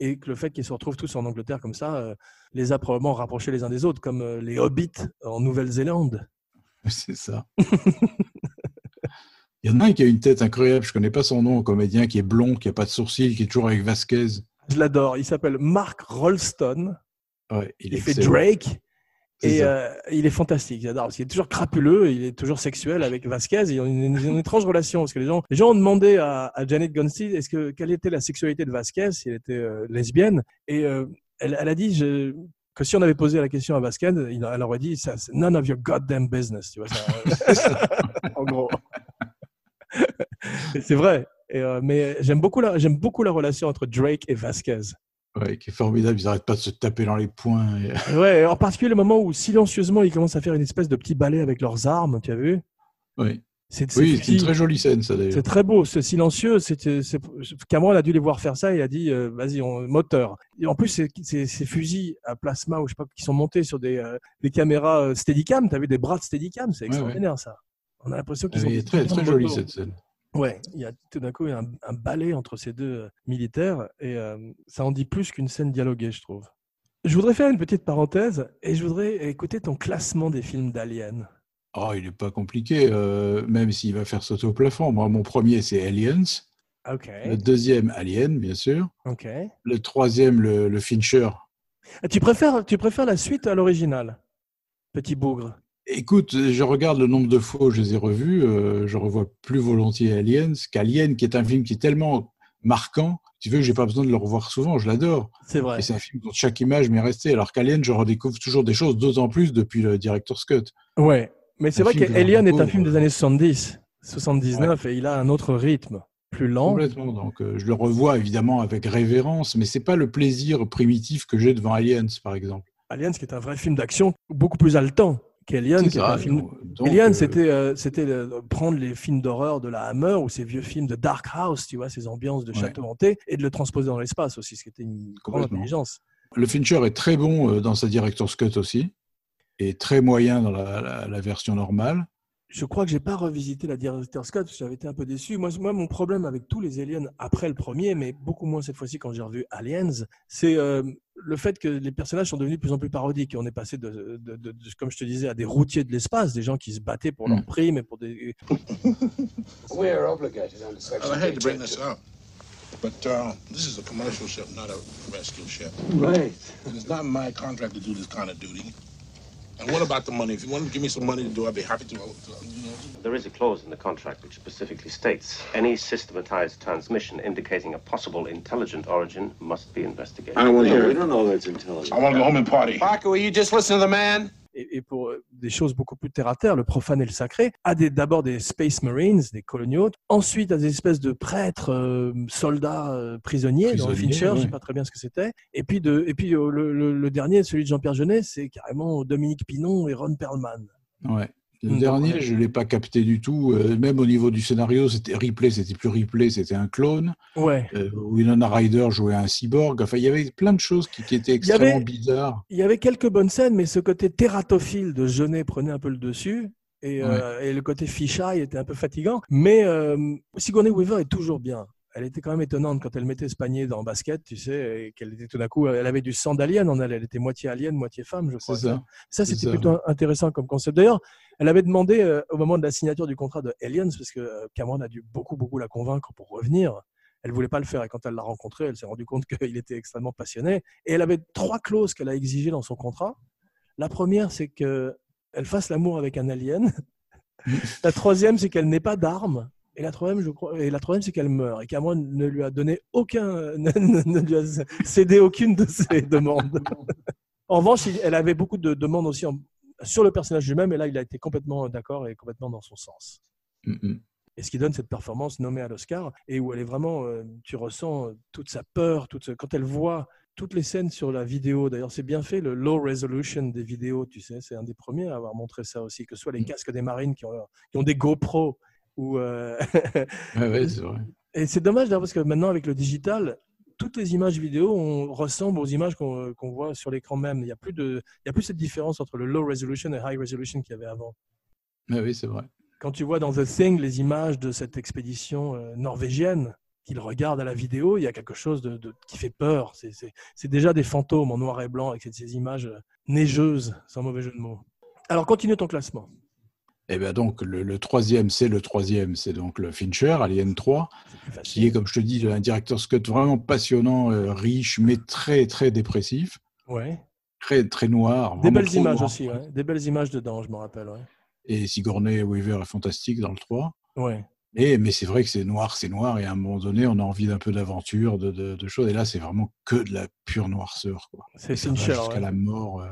Et que le fait qu'ils se retrouvent tous en Angleterre comme ça euh, les a probablement rapprochés les uns des autres, comme euh, les hobbits en Nouvelle-Zélande. [laughs] C'est ça. [laughs] Il y en a un qui a une tête incroyable, je connais pas son nom, un comédien qui est blond, qui a pas de sourcils, qui est toujours avec Vasquez. Je l'adore. Il s'appelle Mark Rolston. Ouais, il, Il fait. Drake. Et euh, il est fantastique, j'adore. Parce qu'il est toujours crapuleux, il est toujours sexuel avec Vasquez. Ils ont une, étrange relation. Parce que les gens, les gens ont demandé à, à Janet Gunstead est-ce que, quelle était la sexualité de Vasquez, si elle était euh, lesbienne. Et euh, elle, elle a dit je- que si on avait posé la question à Vasquez, il- elle aurait dit c'est none of your goddamn business. Tu vois, ça, [laughs] en gros. C'est vrai. Et, mais j'aime beaucoup, la, beaucoup la relation entre Drake et Vasquez. Ouais, qui est formidable, ils n'arrêtent pas de se taper dans les poings. et- [laughs] Ouais, en particulier le moment où silencieusement ils commencent à faire une espèce de petit ballet avec leurs armes, tu as vu? Oui, C'est oui c'est c'est une très jolie scène, ça d'ailleurs. c'est très beau, c'est silencieux. c'est- c'est- Cameron a dû les voir faire ça, il a dit euh, vas-y, on- moteur. Et en plus, ces fusils à plasma ou je sais pas, qui sont montés sur des, euh, des caméras euh, Steadicam, tu as vu des bras de Steadicam, c'est Ouais, extraordinaire ça. On a l'impression qu'ils Elle ont est des très, très jolie cette scène. Ouais, il y a tout d'un coup un, un balai entre ces deux euh, militaires et euh, ça en dit plus qu'une scène dialoguée, je trouve. Je voudrais faire une petite parenthèse et je voudrais écouter ton classement des films d'Alien. Oh, il n'est pas compliqué, euh, même s'il va faire sauter au plafond. Moi, mon premier, c'est Aliens. Ok, Le deuxième, Alien, bien sûr. ok. Le troisième, le, le Fincher. Ah, Tu préfères, tu préfères la suite à l'original, petit bougre. Écoute, je regarde le nombre de fois où je les ai revus. euh, je revois plus volontiers Aliens qu'Alien, qui est un film qui est tellement marquant. Tu veux que j'ai pas besoin de le revoir souvent. Je l'adore. C'est vrai. Et c'est un film dont chaque image m'est restée. Alors qu'Alien, je redécouvre toujours des choses, d'autant plus depuis le Director's Cut. Ouais, mais c'est vrai qu'Alien est un film des euh, années 70, 79 et il a un autre rythme, plus lent. Complètement. Donc, euh, je le revois évidemment avec révérence, mais c'est pas le plaisir primitif que j'ai devant Aliens, par exemple. Aliens, qui est un vrai film d'action, beaucoup plus haletant Alien, euh, c'était euh, c'était euh, prendre les films d'horreur de la Hammer ou ces vieux films de Dark House, tu vois, ces ambiances de Ouais. château hanté, et de le transposer dans l'espace aussi, ce qui était une grande intelligence. Le Fincher est très bon euh, dans sa Director's Cut aussi, et très moyen dans la, la- la version normale. Je crois que j'ai pas revisité la Director's Cut, parce que j'avais été un peu déçu. Moi, moi, mon problème avec tous les Aliens après le premier, mais beaucoup moins cette fois-ci quand j'ai revu Aliens, c'est euh, le fait que les personnages sont devenus de plus en plus parodiques. On est passé, de, de- de- de- comme je te disais, à des routiers de l'espace, des gens qui se battaient pour leurs Mm. primes et pour des. [laughs] We're obligated under Section I hate to bring 18 this up. But uh, this is a commercial ship, not a rescue ship. Right. And it's not my contract to do this kind of duty. And what about the money? If you want to give me some money to do, I'd be happy to. uh, You know. There is a clause in the contract which specifically states any systematized transmission indicating a possible intelligent origin must be investigated. I don't want to hear We it. don't know that's intelligent. I want to go home and party. Parker, will you just listen to the man? Et, et pour euh, des choses beaucoup plus terre à terre, le profane et le sacré, à d'abord des Space Marines, des coloniaux, ensuite à des espèces de prêtres, euh, soldats, euh, prisonniers, dans le Prisonniers, Fincher, je ouais. sais pas très bien ce que c'était. Et puis, de, et puis le, le- le dernier, celui de Jean-Pierre Jeunet, c'est carrément Dominique Pinon et Ron Perlman. Ouais. Le Mm, dernier, je ne l'ai pas capté du tout. euh, même au niveau du scénario, c'était Ripley, c'était plus Ripley, c'était un clone. Ouais. Euh, Winona Ryder jouait un cyborg. Enfin, il y avait plein de choses qui, qui étaient extrêmement avait- bizarres. Il y avait quelques bonnes scènes, mais ce côté tératophile de Jeunet prenait un peu le dessus. Et, euh, et le côté fisheye était un peu fatigant. Mais euh, Sigourney Weaver est toujours bien. Elle était quand même étonnante quand elle mettait ce panier dans basket, tu sais, et qu'elle était tout d'un coup, elle avait du sang d'alien en elle. Elle était moitié alien, moitié femme, je crois. Ça. Ça, c'était plutôt intéressant comme concept. D'ailleurs, elle avait demandé euh, au moment de la signature du contrat de Aliens, parce que euh, Cameron a dû beaucoup, beaucoup la convaincre pour revenir. Elle voulait pas le faire et quand elle l'a rencontré, elle s'est rendue compte [laughs] qu'il était extrêmement passionné. Et elle avait trois clauses qu'elle a exigées dans son contrat. La première, c'est que elle fasse l'amour avec un alien. [laughs] la troisième, c'est qu'elle n'ait pas d'armes. Et la troisième, je crois, et la troisième, c'est qu'elle meurt. Et Cameron ne lui a donné aucun, [laughs] ne, ne- ne lui a cédé aucune de ses [laughs] demandes. en revanche, elle avait beaucoup de demandes aussi en- sur le personnage lui-même, et là, il a été complètement d'accord et complètement dans son sens. Mm, mm. Et ce qui donne cette performance nommée à l'Oscar, et où elle est vraiment, euh, tu ressens euh, toute sa peur, toute quand elle voit toutes les scènes sur la vidéo. D'ailleurs, c'est bien fait, le low resolution des vidéos, tu sais, c'est un des premiers à avoir montré ça aussi, que ce soit les casques des marines qui ont, qui ont des GoPro ou. euh, Ouais, ouais, c'est vrai. [laughs] Et c'est dommage d'ailleurs parce que maintenant avec le digital, toutes les images vidéo on, ressemblent aux images qu'on qu'on voit sur l'écran même. Il n'y a plus de, il y a plus cette différence entre le low resolution et high resolution qu'il y avait avant. Ouais, oui, c'est vrai. Quand tu vois dans The Thing les images de cette expédition euh, norvégienne qu'il regarde à la vidéo, il y a quelque chose de, de- qui fait peur. C'est- déjà des fantômes en noir et blanc avec ces, images euh, neigeuses, sans mauvais jeu de mots. Alors continue ton classement. Et bien donc, le, le troisième, c'est le troisième, c'est donc le Fincher, Alien 3, qui est, comme je te dis, un directeur Scott vraiment passionnant, euh, riche, mais très, très dépressif, Ouais. très, très noir. Des belles images noir. aussi, ouais. des belles images dedans, je me rappelle. Ouais. Et Sigourney Weaver est fantastique dans le 3. Ouais. Et, mais c'est vrai que c'est noir, c'est noir, et à un moment donné, on a envie d'un peu d'aventure, de, de, de choses. Et là, c'est vraiment que de la pure noirceur. quoi. C'est Fincher, Jusqu'à ouais. la mort. euh.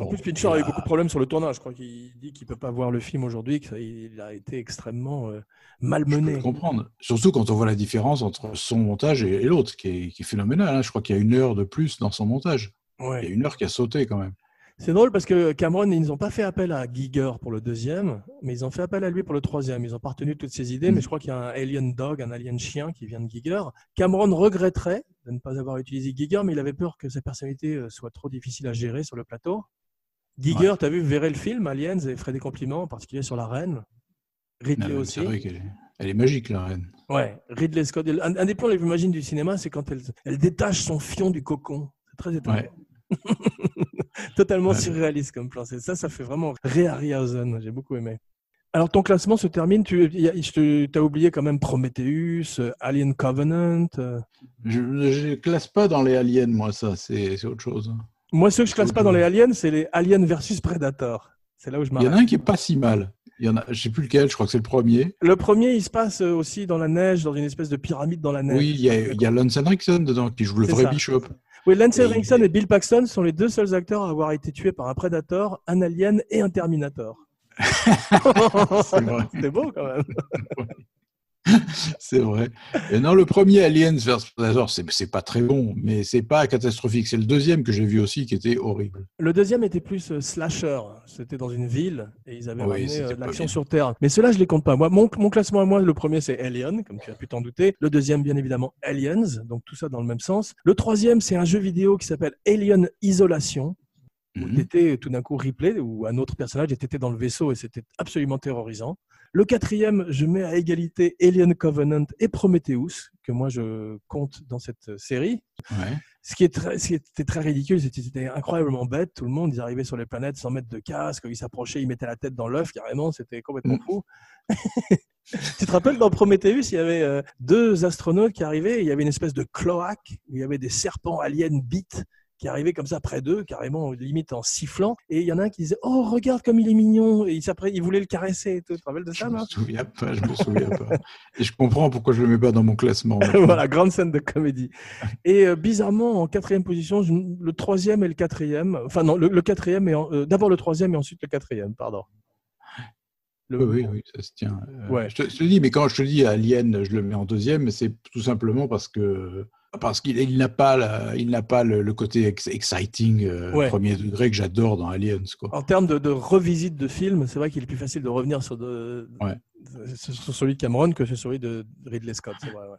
En plus, Fincher a eu beaucoup de problèmes sur le tournage. Je crois qu'il dit qu'il peut pas voir le film aujourd'hui, qu'il a été extrêmement euh, malmené. Je peux comprendre. Surtout quand on voit la différence entre son montage et, et l'autre, qui est, qui est phénoménal. hein. Je crois qu'il y a une heure de plus dans son montage. Ouais. Il y a une heure qui a sauté quand même. C'est drôle parce que Cameron, ils n'ont pas fait appel à Giger pour le deuxième, mais ils ont fait appel à lui pour le troisième. Ils ont pas retenu toutes ses idées, mais je crois qu'il y a un alien dog, un alien chien qui vient de Giger. Cameron regretterait de ne pas avoir utilisé Giger, mais il avait peur que sa personnalité euh, soit trop difficile à gérer sur le plateau. Giger, tu as vu, verrait le film Aliens et ferait des compliments, en particulier sur la reine? Ridley aussi. C'est vrai qu'elle est, elle est magique, la reine. Ouais, Ridley Scott. Un, un des plans les plus magiques du cinéma, c'est quand elle, elle détache son fion du cocon. C'est très étonnant. Ouais. [laughs] Totalement Ouais. surréaliste comme plan. Ça, ça fait vraiment Ray Harryhausen. J'ai beaucoup aimé. Alors, ton classement se termine. Tu as oublié quand même Prometheus, euh, Alien Covenant. euh. Je ne classe pas dans les aliens, moi, ça. C'est autre chose. Moi, ceux que je classe pas dans les aliens, c'est les Aliens versus Predator. C'est là où je Il y en a m'arrête. un qui est pas si mal. Il y en a, je sais plus lequel, je crois que c'est le premier. Le premier, il se passe euh, aussi dans la neige, dans une espèce de pyramide dans la neige. Oui, il y a, il y a Lance Henriksen dedans qui joue le vrai ça. Bishop. Oui, Lance Henriksen et Bill Paxton sont les deux seuls acteurs à avoir été tués par un Predator, un Alien et un Terminator. [laughs] [laughs] C'est beau quand même. [laughs] C'est vrai. Et non, le premier Aliens vs Predator, c'est pas très bon, mais c'est pas catastrophique. C'est le deuxième que j'ai vu aussi qui était horrible. Le deuxième était plus euh, slasher. C'était dans une ville et ils avaient Oui, ramené euh, de l'action sur Terre. Mais ceux-là, je les compte pas. Moi, mon, mon classement à moi, le premier, c'est Alien, comme tu as pu t'en douter. Le deuxième, bien évidemment, Aliens. Donc tout ça dans le même sens. Le troisième, c'est un jeu vidéo qui s'appelle Alien Isolation. Où t'étais tout d'un coup replay, où un autre personnage était dans le vaisseau et c'était absolument terrorisant. Le quatrième, je mets à égalité Alien Covenant et Prometheus, que moi je compte dans cette série. Ouais. Ce qui, est très, ce qui était très ridicule, c'était incroyablement bête. Tout le monde, ils arrivaient sur les planètes sans mettre de casque, ils s'approchaient, ils mettaient la tête dans l'œuf, carrément, c'était complètement Mm. fou. [laughs] tu te rappelles, dans Prometheus, il y avait euh, deux astronautes qui arrivaient, il y avait une espèce de cloaque, où il y avait des serpents aliens bites qui arrivaient comme ça près d'eux, carrément, limite en sifflant. Et il y en a un qui disait Oh, regarde comme il est mignon Et il, il voulait le caresser. Tu te rappelles de ça, Je me souviens pas, je me souviens pas. Et je comprends pourquoi je le mets pas dans mon classement. [laughs] voilà, grande scène de comédie. Et euh, bizarrement, en quatrième position, je- le troisième et le quatrième, enfin non, le, le quatrième et euh, d'abord le troisième et ensuite le quatrième, pardon. Le- Oui, oui, oui, ça se tient. Euh, Ouais. je, te, je te dis, mais quand je te dis Alien, je le mets en deuxième, c'est tout simplement parce que parce qu'il il n'a pas, la- il n'a pas le, le côté ex- exciting euh, Ouais. premier degré que j'adore dans Aliens. Quoi. En termes de, de revisite de film, c'est vrai qu'il est plus facile de revenir sur, de, Ouais. sur sur celui de Cameron que sur celui de Ridley Scott. c'est vrai, ouais.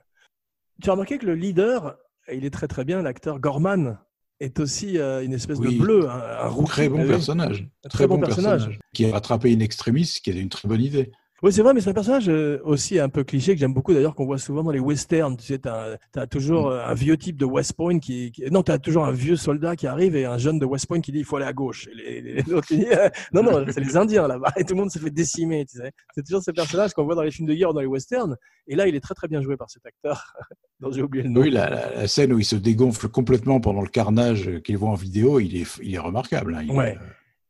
Tu as remarqué que le leader, il est très très bien, l'acteur Gorman, est aussi euh, une espèce Oui. de bleu, un, un rookie, Très bon vu personnage. Un très bon personnage. Qui a rattrapé une extrémiste, qui est une très bonne idée. Oui, c'est vrai, mais c'est un personnage euh, aussi un peu cliché que j'aime beaucoup d'ailleurs, qu'on voit souvent dans les westerns. Tu sais, tu as, toujours euh, un vieux type de West Point qui. qui- non, tu as toujours un vieux soldat qui arrive et un jeune de West Point qui dit il faut aller à gauche. Et les, autres qui disent [laughs] non, non, c'est les Indiens là-bas. Et tout le monde se fait décimer. Tu sais. C'est toujours ces personnages qu'on voit dans les films de guerre ou dans les westerns. Et là, il est très très bien joué par cet acteur [laughs] dont j'ai oublié le nom. Oui, la, la- la scène où il se dégonfle complètement pendant le carnage qu'il voit en vidéo, il est, il est remarquable. hein. Il- Ouais.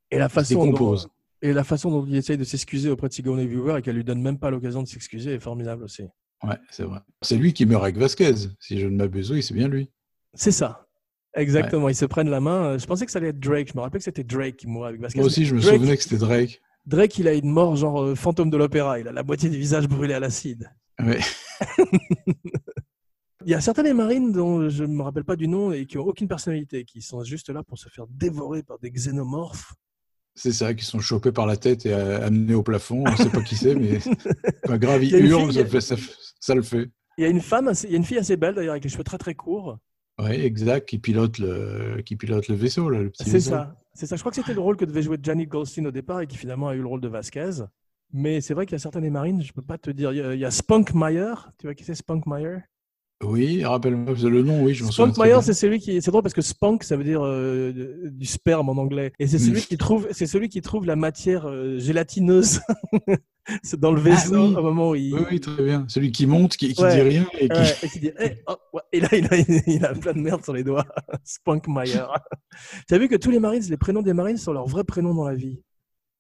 Et la il se façon dont. Et la façon dont il essaye de s'excuser auprès de Sigourney Weaver et qu'elle lui donne même pas l'occasion de s'excuser est formidable aussi. Ouais, c'est vrai. C'est lui qui meurt avec Vasquez. Si je ne m'abuse, oui, c'est bien lui. C'est ça. Exactement. Ils se prennent la main. Je pensais que ça allait être Drake. Je me rappelais que c'était Drake qui mourait avec Vasquez. Moi aussi, je me Drake, souvenais que c'était Drake. Drake, il a une mort genre euh, fantôme de l'opéra. Il a la moitié du visage brûlé à l'acide. Ouais. [laughs] Il y a certains des marines dont je ne me rappelle pas du nom et qui n'ont aucune personnalité, qui sont juste là pour se faire dévorer par des xénomorphes. C'est ça, qui sont chopés par la tête et euh, amenés au plafond. On ne sait pas qui c'est, mais [laughs] pas grave, Il hurle, fille- ça, fait- ça, ça le fait. Il y a une femme, il y a une fille assez belle d'ailleurs, avec les cheveux très très courts. Oui, exact, qui pilote le, qui pilote le vaisseau, là, le petit C'est ça. C'est ça. Je crois que c'était le rôle que devait jouer Janet Goldstein au départ et qui finalement a eu le rôle de Vasquez. Mais c'est vrai qu'il y a certains des marines, je peux pas te dire. Il y a, il y a Spunk Meyer. Tu vois qui c'est Spunk Meyer Oui, rappelle-moi le nom, oui, je m'en souviens. Spunk très Meyer, bien. c'est celui qui. C'est drôle parce que Spunk, ça veut dire euh, du sperme en anglais. Et c'est celui qui trouve, c'est celui qui trouve la matière euh, gélatineuse. c'est [laughs] dans le vaisseau Ah oui. au moment où il. Oui, oui, très bien. Celui qui monte, qui, qui Ouais. dit rien et qui. Ouais, et qui dit, Eh, oh, ouais. et là, il a, il a plein de merde sur les doigts. [laughs] Spunk Meyer. [laughs] tu as vu que tous les Marines, les prénoms des Marines sont leurs vrais prénoms dans la vie.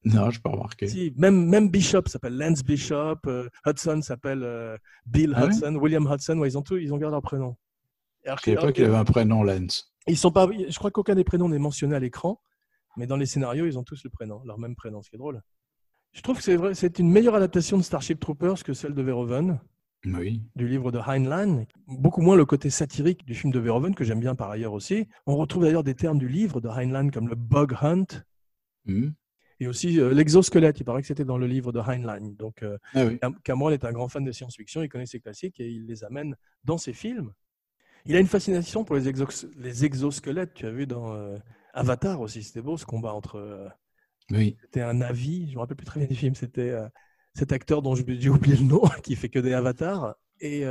Non, je n'ai pas remarqué. Si, même, même Bishop s'appelle Lance Bishop, euh, Hudson s'appelle euh, Bill Ah Hudson, William Hudson, ouais, ils ont tous, ils ont gardé leur prénom. Alors Je ne savais pas qu'il avait un prénom, Lance. Ils sont pas, je crois qu'aucun des prénoms n'est mentionné à l'écran, mais dans les scénarios, ils ont tous le prénom, leur même prénom, ce qui est drôle. Je trouve que c'est vrai, c'est une meilleure adaptation de Starship Troopers que celle de Verhoeven, Oui. du livre de Heinlein. Beaucoup moins le côté satirique du film de Verhoeven, que j'aime bien par ailleurs aussi. On retrouve d'ailleurs des termes du livre de Heinlein comme le bug hunt Hmm. Et aussi euh, l'exosquelette. Il paraît que c'était dans le livre de Heinlein. Donc, euh, Ah oui. Cameron est un grand fan de science-fiction, il connaît ses classiques et il les amène dans ses films. Il a une fascination pour les, exos- les exosquelettes. Tu as vu dans euh, Avatar aussi, c'était beau ce combat entre. euh, Oui. c'était un Navi, je ne me rappelle plus très bien du film, c'était cet acteur dont j'ai oublié le nom, [laughs] qui fait que des avatars et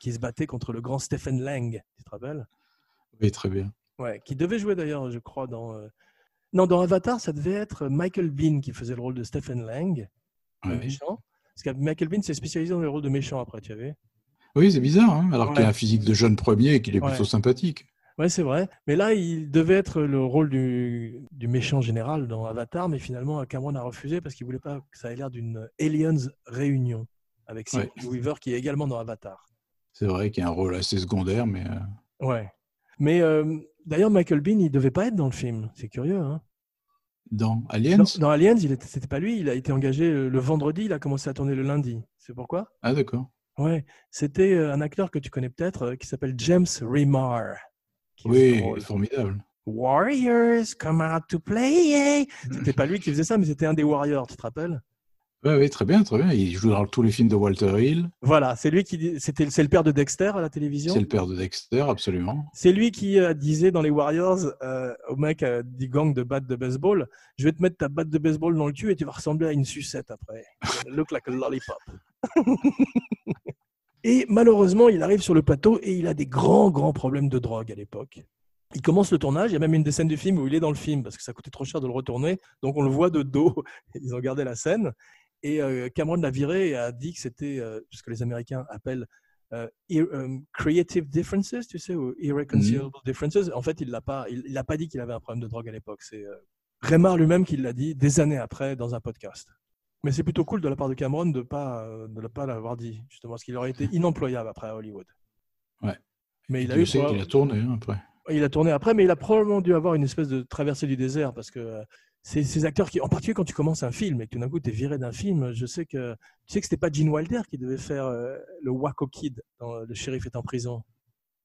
qui se battait contre le grand Stephen Lang, tu te rappelles? Oui, très bien. Ouais, qui devait jouer d'ailleurs, je crois, dans. Non, dans Avatar, ça devait être Michael Bean qui faisait le rôle de Stephen Lang, le Ouais. méchant. Parce que Michael Bean s'est spécialisé dans le rôle de méchant après, tu vu Oui, c'est bizarre, hein, alors qu'il Ouais. a un physique de jeune premier et qu'il est Ouais. plutôt sympathique. Ouais, c'est vrai. Mais là, il devait être le rôle du, du méchant général dans Avatar, mais finalement, Cameron a refusé parce qu'il voulait pas que ça ait l'air d'une Aliens réunion avec. Sigourney Weaver qui est également dans Avatar. C'est vrai qu'il a un rôle assez secondaire, mais euh, Ouais. Mais euh, d'ailleurs, Michael Bean, il devait pas être dans le film. C'est curieux, hein dans Aliens? Dans, dans Aliens, il était, c'était pas lui. Il a été engagé le, le vendredi. Il a commencé à tourner le lundi. C'est pourquoi? Ah, d'accord. Ouais. C'était euh, un acteur que tu connais peut-être euh, qui s'appelle James Remar. Oui, formidable. Warriors, come out to play. C'était pas lui qui faisait ça, mais c'était un des Warriors, tu te rappelles? Oui, oui, très bien, très bien. Il joue dans tous les films de Walter Hill. Voilà, c'est lui qui c'était c'est le père de Dexter à la télévision. C'est le père de Dexter, absolument. C'est lui qui euh, disait dans les Warriors euh, au mec euh, du gang de batte de baseball, je vais te mettre ta batte de baseball dans le cul et tu vas ressembler à une sucette après. [laughs] Look like a lollipop. [laughs] et malheureusement, il arrive sur le plateau et il a des grands grands problèmes de drogue à l'époque. Il commence le tournage, il y a même une des scènes du film où il est dans le film parce que ça coûtait trop cher de le retourner, donc on le voit de dos. [laughs] Ils ont gardé la scène. Et euh, Cameron l'a viré et a dit que c'était euh, ce que les Américains appellent euh, creative differences, tu sais, ou irreconcilable differences. En fait, il l'a pas, il, il a pas dit qu'il avait un problème de drogue à l'époque. C'est Remar lui-même qui l'a dit des années après dans un podcast. Mais c'est plutôt cool de la part de Cameron de pas de pas l'avoir dit justement, parce qu'il aurait été inemployable après à Hollywood. Ouais. Mais il a eu. qu'il a tourné hein, après. Il a tourné après, mais il a probablement dû avoir une espèce de traversée du désert parce que ces acteurs qui, en particulier quand tu commences un film et que tout d'un coup tu es viré d'un film, je sais que tu sais que c'était pas Gene Wilder qui devait faire euh, le Waco Kid dans Le shérif est en prison.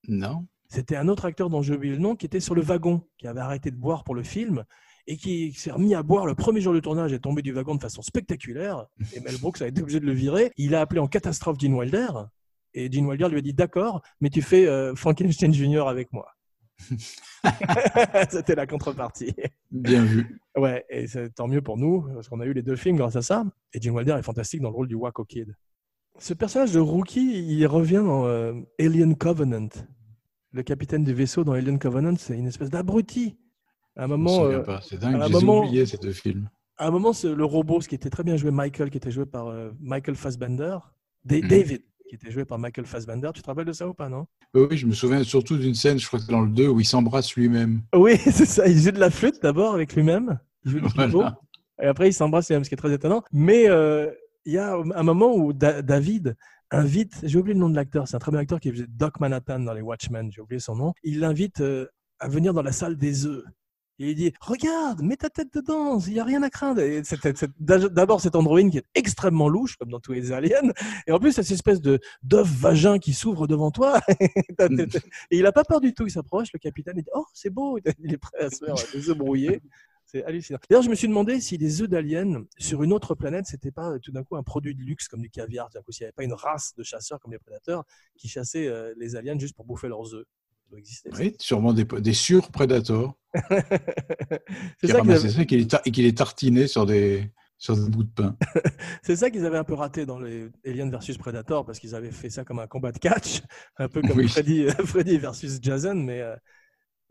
Non. C'était un autre acteur dont j'ai oublié le nom qui était sur le wagon, qui avait arrêté de boire pour le film et qui s'est remis à boire le premier jour du tournage et tombé du wagon de façon spectaculaire. [laughs] Et Mel Brooks a été obligé de le virer. Il a appelé en catastrophe Gene Wilder et Gene Wilder lui a dit d'accord, mais tu fais euh, Frankenstein Jr. avec moi. [laughs] [laughs] C'était la contrepartie. Bien vu. Ouais, et c'est tant mieux pour nous, parce qu'on a eu les deux films grâce à ça. Et Gene Wilder est fantastique dans le rôle du Waco Kid. Ce personnage de Rookie, il revient dans euh, Alien Covenant. Le capitaine du vaisseau dans Alien Covenant, c'est une espèce d'abruti. À un moment, euh. C'est dingue, j'ai moment- oublié ces deux films. à un moment, le robot, ce qui était très bien joué, Michael, qui était joué par euh, Michael Fassbender. Mhm. David, qui était joué par Michael Fassbender. Tu te rappelles de ça ou pas, non? Oui, oui, je me souviens surtout d'une scène, je crois que c'est dans le 2, où il s'embrasse lui-même. Oui, [laughs] c'est ça. Il joue de la flûte d'abord avec lui-même. Il joue du Voilà. Et après, il s'embrasse lui-même, ce qui est très étonnant. Mais euh, il y a un moment où Da- David invite, j'ai oublié le nom de l'acteur, c'est un très bon acteur qui faisait Doc Manhattan dans les Watchmen, j'ai oublié son nom. Il l'invite euh, à venir dans la salle des œufs. Il dit Regarde, mets ta tête dedans, il n'y a rien à craindre. D'abord, cet androïne qui est extrêmement louche, comme dans tous les aliens. Et en plus, cette espèce de d'œuf vagin qui s'ouvre devant toi. [laughs] Et il n'a pas peur du tout. Il s'approche, le capitaine, il dit Oh, c'est beau. [laughs] Il est prêt à se faire des œufs brouillés. C'est hallucinant. D'ailleurs, je me suis demandé si les œufs d'aliens sur une autre planète, c'était pas tout d'un coup un produit de luxe comme du caviar. S'il n'y avait pas une race de chasseurs comme les prédateurs qui chassaient euh, les aliens juste pour bouffer leurs œufs. Doit exister. Oui, sûrement des, des sur-prédators [laughs] C'est qui ça qu'ils avaient- ça et qui les, tar- et qui les tartinaient sur des, sur des bouts de pain. [laughs] C'est ça qu'ils avaient un peu raté dans les Alien versus Predator parce qu'ils avaient fait ça comme un combat de catch, [laughs] un peu comme Oui. Freddy, Freddy versus Jason, mais euh,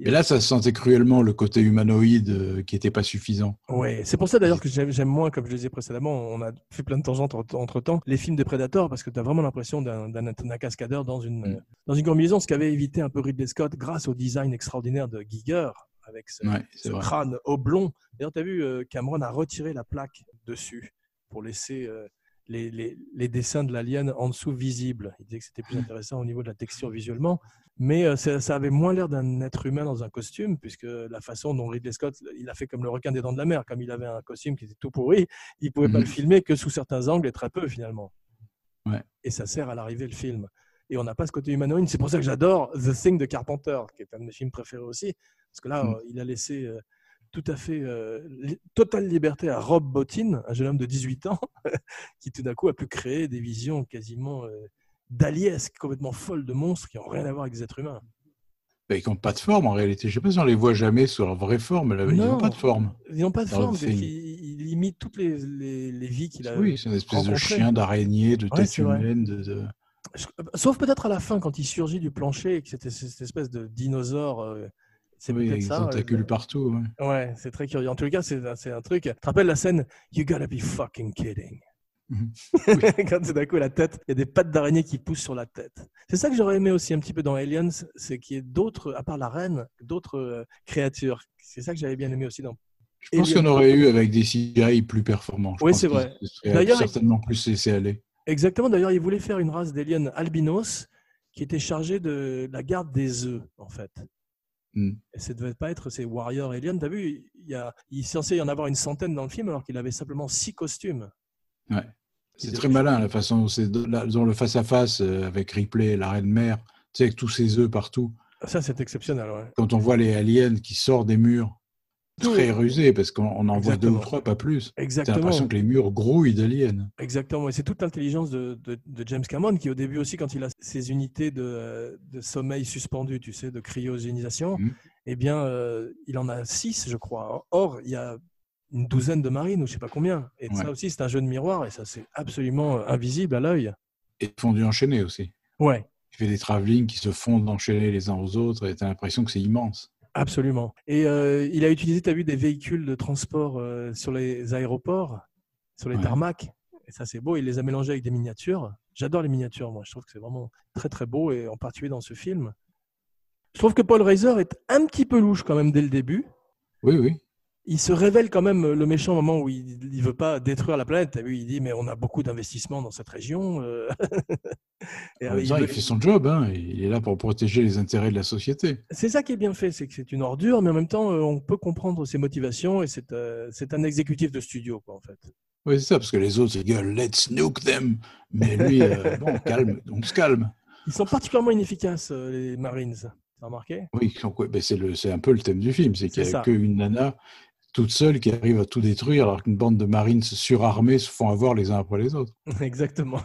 Et là, ça se sentait cruellement le côté humanoïde euh, qui n'était pas suffisant. Ouais, c'est pour ça d'ailleurs que j'aime moins, comme je le disais précédemment, on a fait plein de tangentes entre temps, les films des Predators, parce que tu as vraiment l'impression d'un cascadeur dans une, Mm. dans une combinaison, ce qu'avait évité un peu Ridley Scott grâce au design extraordinaire de Giger, avec ce, Ouais, crâne oblong. D'ailleurs, tu as vu, euh, Cameron a retiré la plaque dessus pour laisser euh, les, les- les dessins de l'alien en dessous visibles. Il disait que c'était plus Mm. intéressant au niveau de la texture visuellement. Mais euh, ça, ça avait moins l'air d'un être humain dans un costume, puisque la façon dont Ridley Scott, il a fait comme le requin des dents de la mer, comme il avait un costume qui était tout pourri, il pouvait pas Mhm. le filmer que sous certains angles et très peu finalement. Ouais. Et ça sert à l'arrivée le film. Et on n'a pas ce côté humanoïde. C'est pour ça que j'adore The Thing de Carpenter, qui est un de mes films préférés aussi, parce que là, Mhm. euh, il a laissé euh, tout à fait euh, li- totale liberté à Rob Bottin, un jeune homme de 18 ans, [laughs] qui tout d'un coup a pu créer des visions quasiment d'aliesques, complètement folles de monstres qui n'ont rien à voir avec des êtres humains. Bah, Ils n'ont pas de forme en réalité. Je ne sais pas si on les voit jamais sous leur vraie forme. là, Ils Non. n'ont pas de forme. Ils n'ont pas de forme, film. il, il imite toutes les, les, les vies qu'il a. Oui, c'est une espèce de rencontrées. chien, d'araignée, de Ouais, tête humaine. De, de- Sauf peut-être à la fin, quand il surgit du plancher et que c'était cette espèce de dinosaure. euh, c'est Oui, peut-être ça. euh, tentacules partout. ouais. Ouais, c'est très curieux. En tout cas, c'est c'est un truc. Tu te rappelles la scène? You gotta be fucking kidding. Mhm. [laughs] Quand tout d'un coup, la tête, il y a des pattes d'araignée qui poussent sur la tête. C'est ça que j'aurais aimé aussi un petit peu dans Aliens, c'est qu'il y ait d'autres, à part la reine, d'autres euh, créatures. C'est ça que j'avais bien aimé aussi dans. Je pense qu'on aurait eu avec des CGI plus performants. Je Oui, c'est vrai. D'ailleurs, certainement plus laissé aller. Exactement. D'ailleurs, il voulait faire une race d'aliens albinos qui était chargée de la garde des œufs, en fait. Hmm. Et ça devait pas être ces warriors aliens. T'as vu, il, y a, il est censé y en avoir une centaine dans le film alors qu'il avait simplement six costumes. Ouais. C'est très malin la façon dont le face-à-face euh, avec Ripley, la reine mère, tu sais, avec tous ces œufs partout. Ça, c'est exceptionnel. Ouais. Quand on voit les aliens qui sortent des murs très rusé parce qu'on on en voit deux ou trois, pas plus. T'as Exactement. l'impression que les murs grouillent d'aliens. Exactement, et c'est toute l'intelligence de, de- de James Cameron qui, au début aussi, quand il a ses unités de, de sommeil suspendues, tu sais, de cryogénisation, Mhm. eh bien, euh, il en a six, je crois. Or, il y a une douzaine de marines, ou je sais pas combien. Et ça aussi, c'est un jeu de miroir, et ça, c'est absolument invisible à l'œil. Et fondu enchaîné aussi. Ouais, Il fait des travelling qui se fondent enchaînés les uns aux autres et t'as l'impression que c'est immense. absolument. Et euh, il a utilisé, tu as vu, des véhicules de transport euh, sur les aéroports, sur les Ouais. tarmacs. Et ça, c'est beau. Il les a mélangés avec des miniatures. J'adore les miniatures, moi. Je trouve que c'est vraiment très, très beau, et en particulier dans ce film. Je trouve que Paul Reiser est un petit peu louche quand même dès le début. Oui, oui. Il se révèle quand même le méchant au moment où il ne veut pas détruire la planète. Il dit, mais on a beaucoup d'investissements dans cette région. euh. [laughs] Et, En euh, il temps, veut- il fait son job, hein. il est là pour protéger les intérêts de la société. C'est ça qui est bien fait, c'est que c'est une ordure, mais en même temps, euh, on peut comprendre ses motivations et c'est euh, un exécutif de studio, quoi, en fait. Oui, c'est ça, parce que les autres, ils gueulent, let's nuke them. Mais lui, euh, [laughs] bon, calme, on se calme. Ils sont particulièrement inefficaces, les Marines. T'as remarqué? Oui, ben, c'est un peu le thème du film, c'est qu'il n'y a qu'une nana toute seule qui arrive à tout détruire, alors qu'une bande de marines surarmés se font avoir les uns après les autres. [laughs] Exactement.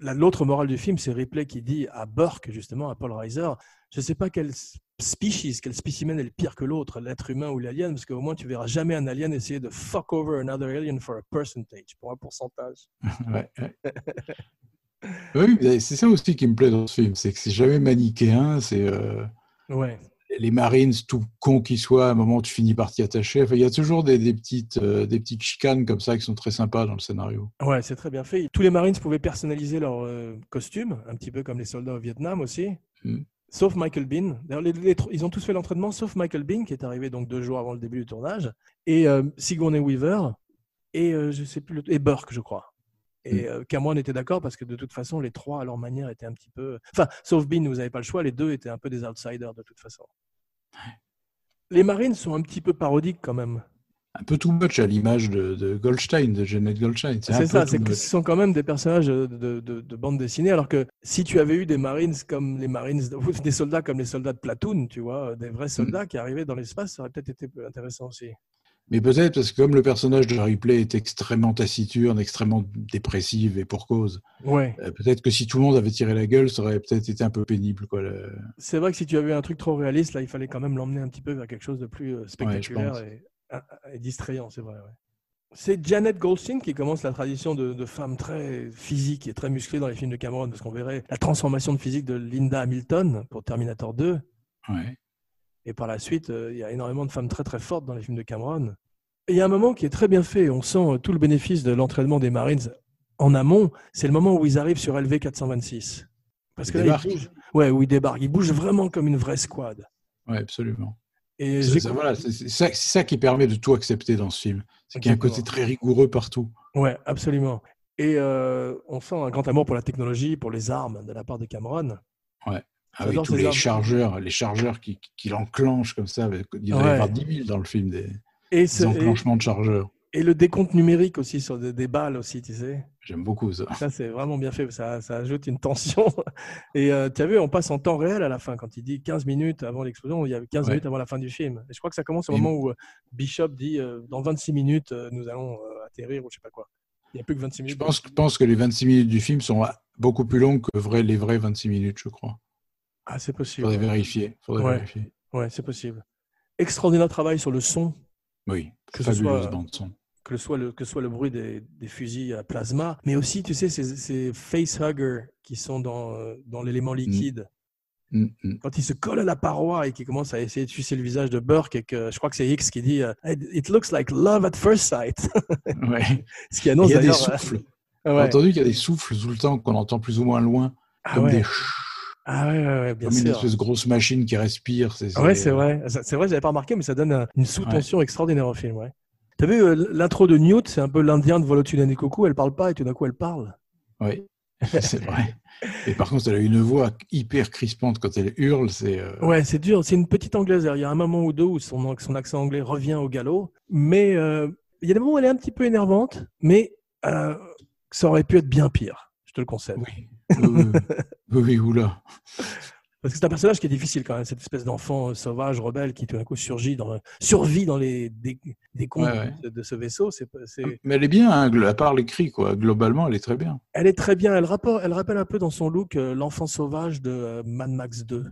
La- L'autre morale du film, c'est Ripley qui dit à Burke, justement, à Paul Reiser, je ne sais pas quelle species, quel spécimen est le pire que l'autre, l'être humain ou l'alien, parce qu'au moins tu verras jamais un alien essayer de fuck over another alien for a percentage, pour un pourcentage. [laughs] Ouais, ouais. oui, c'est ça aussi qui me plaît dans ce film, c'est que c'est jamais manichéen, c'est euh, Ouais. Les Marines, tout con qu'ils soient, à un moment tu finis par t'y attacher. Enfin, il y a toujours des, des petites, euh, des petites chicanes comme ça qui sont très sympas dans le scénario. Ouais, c'est très bien fait. Tous les Marines pouvaient personnaliser leur euh, costume, un petit peu comme les soldats au Vietnam aussi. Mm. Sauf Michael Bean. D'ailleurs, les- les tr- ils ont tous fait l'entraînement, sauf Michael Bean, qui est arrivé donc deux jours avant le début du tournage, et euh, Sigourney Weaver, et je sais plus, le- et Burke, je crois. Et euh, Cameron était d'accord parce que de toute façon, les trois, à leur manière, étaient un petit peu. Enfin, sauf Bean, vous n'avez pas le choix, les deux étaient un peu des outsiders de toute façon. Les Marines sont un petit peu parodiques quand même. Un peu too much à l'image de, de Goldstein, de Janet Goldstein. C'est ça, c'est que ce sont quand même des personnages de, de, de- de bande dessinée, alors que si tu avais eu des Marines comme les Marines, [laughs] des soldats comme les soldats de Platoon, tu vois, des vrais soldats qui arrivaient dans l'espace, ça aurait peut-être été intéressant aussi. Mais peut-être parce que comme le personnage de Ripley est extrêmement taciturne, extrêmement dépressive et pour cause, Ouais. euh, peut-être que si tout le monde avait tiré la gueule, ça aurait peut-être été un peu pénible. Quoi, le- C'est vrai que si tu avais un truc trop réaliste, là, il fallait quand même l'emmener un petit peu vers quelque chose de plus euh, spectaculaire et, et distrayant, c'est vrai. ouais. C'est Janet Goldstein qui commence la tradition de, de femmes très physiques et très musclées dans les films de Cameron, parce qu'on verrait la transformation de physique de Linda Hamilton pour Terminator 2. Ouais. Et par la suite, euh, il y a énormément de femmes très très fortes dans les films de Cameron. Et il y a un moment qui est très bien fait. On sent euh, tout le bénéfice de l'entraînement des Marines en amont. C'est le moment où ils arrivent sur LV 426. Parce Ils que là, ils bougent. Ouais, où ils débarquent. Ils bougent vraiment comme une vraie squad. Ouais, absolument. Et C'est ça, voilà, ça, ça qui permet de tout accepter dans ce film. C'est qu'il y a un côté très rigoureux partout. Ouais, absolument. Et euh, on sent un grand amour pour la technologie, pour les armes de la part de Cameron. Ouais. Ah oui, tous les armes. chargeurs, les chargeurs qui, qui l'enclenchent comme ça. Il doit y avoir 10 000 dans le film, des, Et, des ce- et- enclenchements de chargeurs. et le décompte numérique aussi sur des, des balles aussi, tu sais. J'aime beaucoup ça. Ça, c'est vraiment bien fait. Ça, ça ajoute une tension. [laughs] Et euh, tu as vu, on passe en temps réel à la fin. Quand il dit 15 minutes avant l'explosion, il y a 15 Ouais. minutes avant la fin du film. Et je crois que ça commence au moment où euh, Bishop dit euh, dans 26 minutes, euh, nous allons atterrir ou je sais pas quoi. Il n'y a plus que 26 Je minutes. pense, je pense que les 26 minutes du film sont beaucoup plus longues que les vrais 26 minutes, je crois. Ah, c'est possible. Faudrait vérifier. Faudrait Ouais. vérifier. Ouais, c'est possible. Extraordinaire travail sur le son. Oui, Que ce soit- bande son. que soit le, que soit le bruit des, des fusils à plasma, mais aussi, tu sais, ces, ces facehuggers qui sont dans, euh, dans l'élément liquide. Mm, mm. Quand ils se collent à la paroi et qu'ils commencent à essayer de sucer le visage de Burke, et que je crois que c'est Hicks qui dit euh, It looks like love at first sight. [laughs] Ouais. Ce qui annonce Il y a des d'ailleurs, euh, souffles. ouais. Entendu qu'il y a des souffles tout le temps qu'on entend plus ou moins loin, Ah comme ouais. des Ah ouais, ouais, ouais, bien comme une espèce de grosse machine qui respire. C'est, Ouais, c'est- c'est vrai. C'est vrai, j'avais pas remarqué, mais ça donne un- une sous-tension extraordinaire au film. Ouais. T'as vu euh, l'intro de Newt, c'est un peu l'indien de Volotune Koku, elle parle pas et tout d'un coup elle parle. Oui, [laughs] c'est vrai. Et par contre, elle a une voix hyper crispante quand elle hurle. C'est euh, Ouais, c'est dur. C'est une petite anglaise. Il y a un moment ou deux où son, son accent anglais revient au galop. Mais euh, il y a des moments où elle est un petit peu énervante, mais euh, ça aurait pu être bien pire. Je te le concède. Oui, oui, oui, oula. Parce que c'est un personnage qui est difficile quand même, cette espèce d'enfant euh, sauvage, rebelle, qui tout d'un coup surgit dans, survit dans les dé- décombres Ouais, ouais. de, ce vaisseau. Mais elle est bien, hein, à part les cris, quoi. Globalement, elle est très bien. Elle est très bien. Elle, rapport, elle rappelle un peu dans son look euh, l'enfant sauvage de euh, Mad Max 2,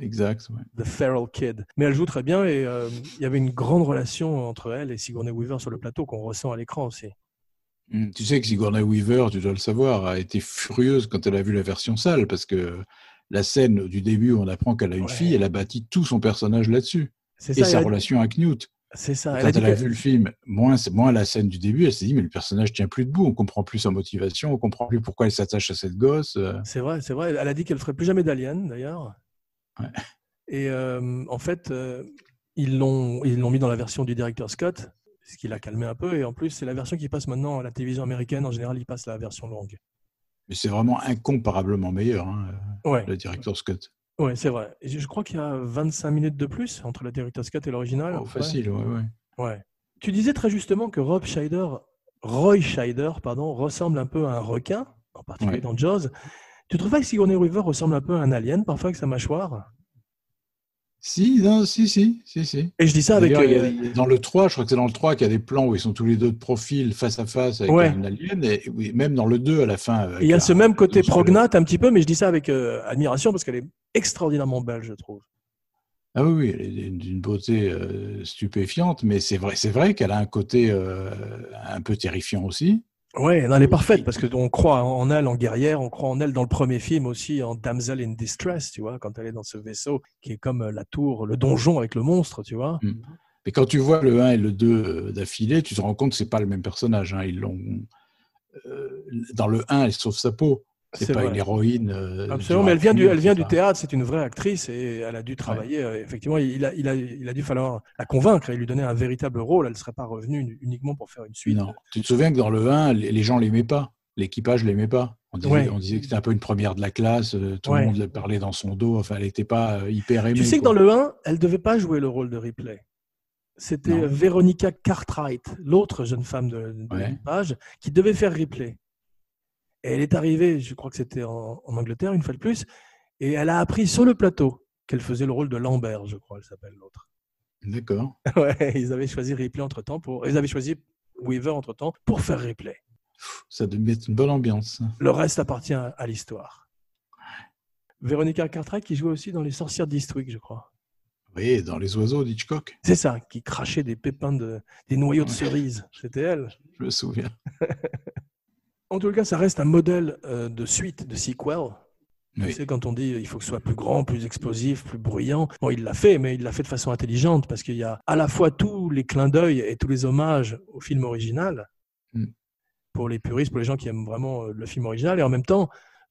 Exact. ouais. The Feral Kid. Mais elle joue très bien et euh, il y avait une grande relation entre elle et Sigourney Weaver sur le plateau qu'on ressent à l'écran aussi. Mm. Tu sais que Sigourney Weaver, tu dois le savoir, a été furieuse quand elle a vu la version sale, parce que la scène du début où on apprend qu'elle a une Ouais. fille, elle a bâti tout son personnage là-dessus. C'est Et ça, sa relation avec Newt. C'est ça. Quand Elle a elle, dit a qu'elle- vu le film, moins, moins la scène du début, elle s'est dit, mais le personnage tient plus debout, on comprend plus sa motivation, on comprend plus pourquoi elle s'attache à cette gosse. euh. C'est vrai, c'est vrai. Elle a dit qu'elle ferait plus jamais d'Alien, d'ailleurs. Ouais. Et euh, en fait, euh, ils l'ont ils l'ont mis dans la version du directeur Scott, ce qui l'a calmé un peu. Et en plus, c'est la version qui passe maintenant à la télévision américaine. En général, ils passent la version longue. Mais c'est vraiment incomparablement meilleur, hein, Ouais, le directeur Scott. ouais c'est vrai. Je crois qu'il y a 25 minutes de plus entre la directeur Scott et l'original. Oh, facile, ouais, ouais. Ouais. Tu disais très justement que Rob Scheider, Roy Scheider, pardon, ressemble un peu à un requin, en particulier Ouais. dans Jaws. Tu trouves pas que Sigourney Weaver ressemble un peu à un alien parfois avec sa mâchoire? Si, non, si, si, si, si. Et je dis ça avec. Euh, dans le 3, je crois que c'est dans le 3 qu'il y a des plans où ils sont tous les deux de profil, face à face, avec Ouais. un alien. Et oui, même dans le 2, à la fin. Il y a un- ce même côté prognate un petit peu, mais je dis ça avec euh, admiration parce qu'elle est extraordinairement belle, je trouve. Ah oui, oui, elle est d'une beauté euh, stupéfiante, mais c'est vrai, c'est vrai qu'elle a un côté un peu terrifiant aussi. Ouais, non, elle est parfaite parce qu'on croit en elle en guerrière, on croit en elle dans le premier film aussi en damsel in distress, tu vois, quand elle est dans ce vaisseau qui est comme euh, la tour, le donjon avec le monstre, tu vois. Mais quand tu vois le 1 et le 2 euh, d'affilée, tu te rends compte que c'est pas le même personnage. hein. Ils l'ont euh, dans le 1, elle sauve sa peau. C'est pas vrai. une héroïne. euh, Absolument, mais elle vient du, rancune, elle vient du etc. théâtre, c'est une vraie actrice et elle a dû travailler. euh, Effectivement, il a, il, a, il a dû falloir la convaincre et lui donner un véritable rôle. Elle ne serait pas revenue uniquement pour faire une suite. Non. Tu te souviens que dans le 1, les gens l'aimaient pas. L'équipage l'aimait pas. On disait, Ouais. on disait que c'était un peu une première de la classe. euh, Tout Ouais. le monde parlait dans son dos. Enfin, elle n'était pas euh, hyper aimée. Tu sais que quoi. dans le 1, elle devait pas jouer le rôle de Ripley. C'était. Veronica Cartwright, l'autre jeune femme de, de l'équipage, qui devait faire Ripley. Et elle est arrivée, je crois que c'était en, en Angleterre une fois de plus, et elle a appris sur le plateau qu'elle faisait le rôle de Lambert, je crois, elle s'appelle l'autre. D'accord. [laughs] Ouais, ils avaient choisi Ripley entre temps pour, ils avaient choisi Weaver entre temps pour faire Ripley. Ça devait mettre une bonne ambiance. Le reste appartient à, à l'histoire. Véronica Cartwright qui jouait aussi dans Les Sorcières d'Eastwick, je crois. Oui, dans Les Oiseaux d'Hitchcock. C'est ça, qui crachait des pépins de, des noyaux de cerises. C'était elle. Je me souviens. [laughs] En tout cas, ça reste un modèle euh, de suite, de sequel. Oui. Tu sais, quand on dit il faut que ce soit plus grand, plus explosif, plus bruyant, bon, il l'a fait, mais il l'a fait de façon intelligente parce qu'il y a à la fois tous les clins d'œil et tous les hommages au film original Mm. pour les puristes, pour les gens qui aiment vraiment euh, le film original, et en même temps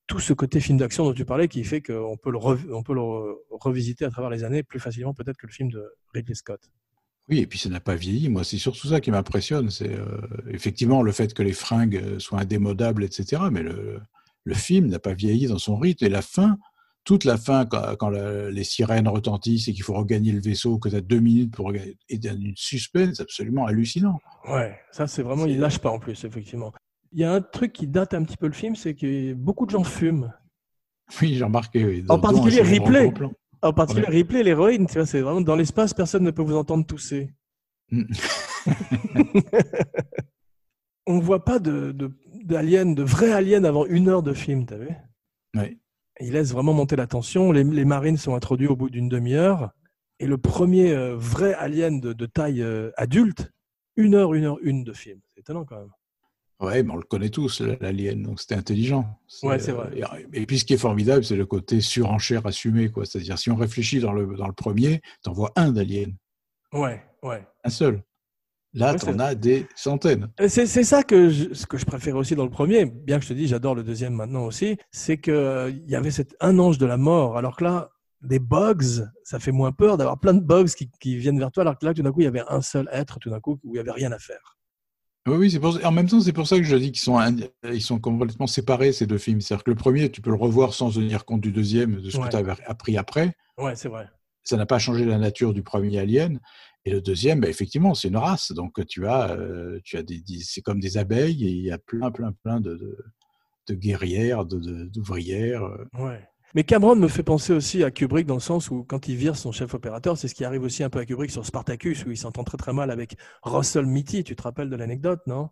tout ce côté film d'action dont tu parlais qui fait qu'on peut, le, rev- on peut le re- revisiter à travers les années plus facilement peut-être que le film de Ridley Scott. Oui, et puis ça n'a pas vieilli. Moi, c'est surtout ça qui m'impressionne. C'est euh, effectivement le fait que les fringues euh, soient indémodables, etc. Mais le, le film n'a pas vieilli dans son rythme. Et la fin, toute la fin, quand, quand la- les sirènes retentissent et qu'il faut regagner le vaisseau, que tu as deux minutes pour regagner, et dans une suspense absolument hallucinant. Ouais, ça c'est vraiment, il lâche pas en plus, effectivement. Il y a un truc qui date un petit peu le film, c'est que beaucoup de gens fument. Oui, j'ai remarqué. oui, En particulier Ripley. En particulier Ouais. Ripley, l'héroïne, tu vois, c'est vraiment dans l'espace, personne ne peut vous entendre tousser. Mm. [laughs] On ne voit pas de, de, d'alien, de vrai alien avant une heure de film, tu vu? Ouais. Il laisse vraiment monter la tension. Les, les marines sont introduits au bout d'une demi-heure. Et le premier euh, vrai alien de, de taille euh, adulte, une heure, une heure, une de film. C'est étonnant quand même. Ouais, mais on le connaît tous, l'alien, donc c'était intelligent. Ouais, c'est euh, vrai. Et, et puis ce qui est formidable, c'est le côté surenchère assumé, quoi. C'est-à-dire, si on réfléchit dans le, dans le premier, t'en vois un d'alien, Ouais, ouais. un seul. Là, Ouais, t'en as des centaines. Et C'est ça que je, ce que je préférais aussi dans le premier, bien que je te dis j'adore le deuxième maintenant aussi, c'est que euh, il y avait cet, un ange de la mort, alors que là, des bugs, ça fait moins peur d'avoir plein de bugs qui, qui viennent vers toi, alors que là, tout d'un coup, il y avait un seul être, tout d'un coup, où il n'y avait rien à faire. Oui, oui, c'est pour En même temps, c'est pour ça que je dis qu'ils sont, ils sont complètement séparés, ces deux films. C'est-à-dire que le premier, tu peux le revoir sans tenir compte du deuxième, de ce Ouais. que tu avais appris après. Ouais, c'est vrai. Ça n'a pas changé la nature du premier Alien. Et le deuxième, bah, effectivement, c'est une race. Donc, tu as, euh, tu as des, c'est comme des abeilles et il y a plein, plein, plein de, de, de guerrières, de- d'ouvrières. euh. Ouais. Mais Cameron me fait penser aussi à Kubrick dans le sens où quand il vire son chef opérateur, c'est ce qui arrive aussi un peu à Kubrick sur Spartacus, où il s'entend très très mal avec Russell Mitty. Tu te rappelles de l'anecdote, non?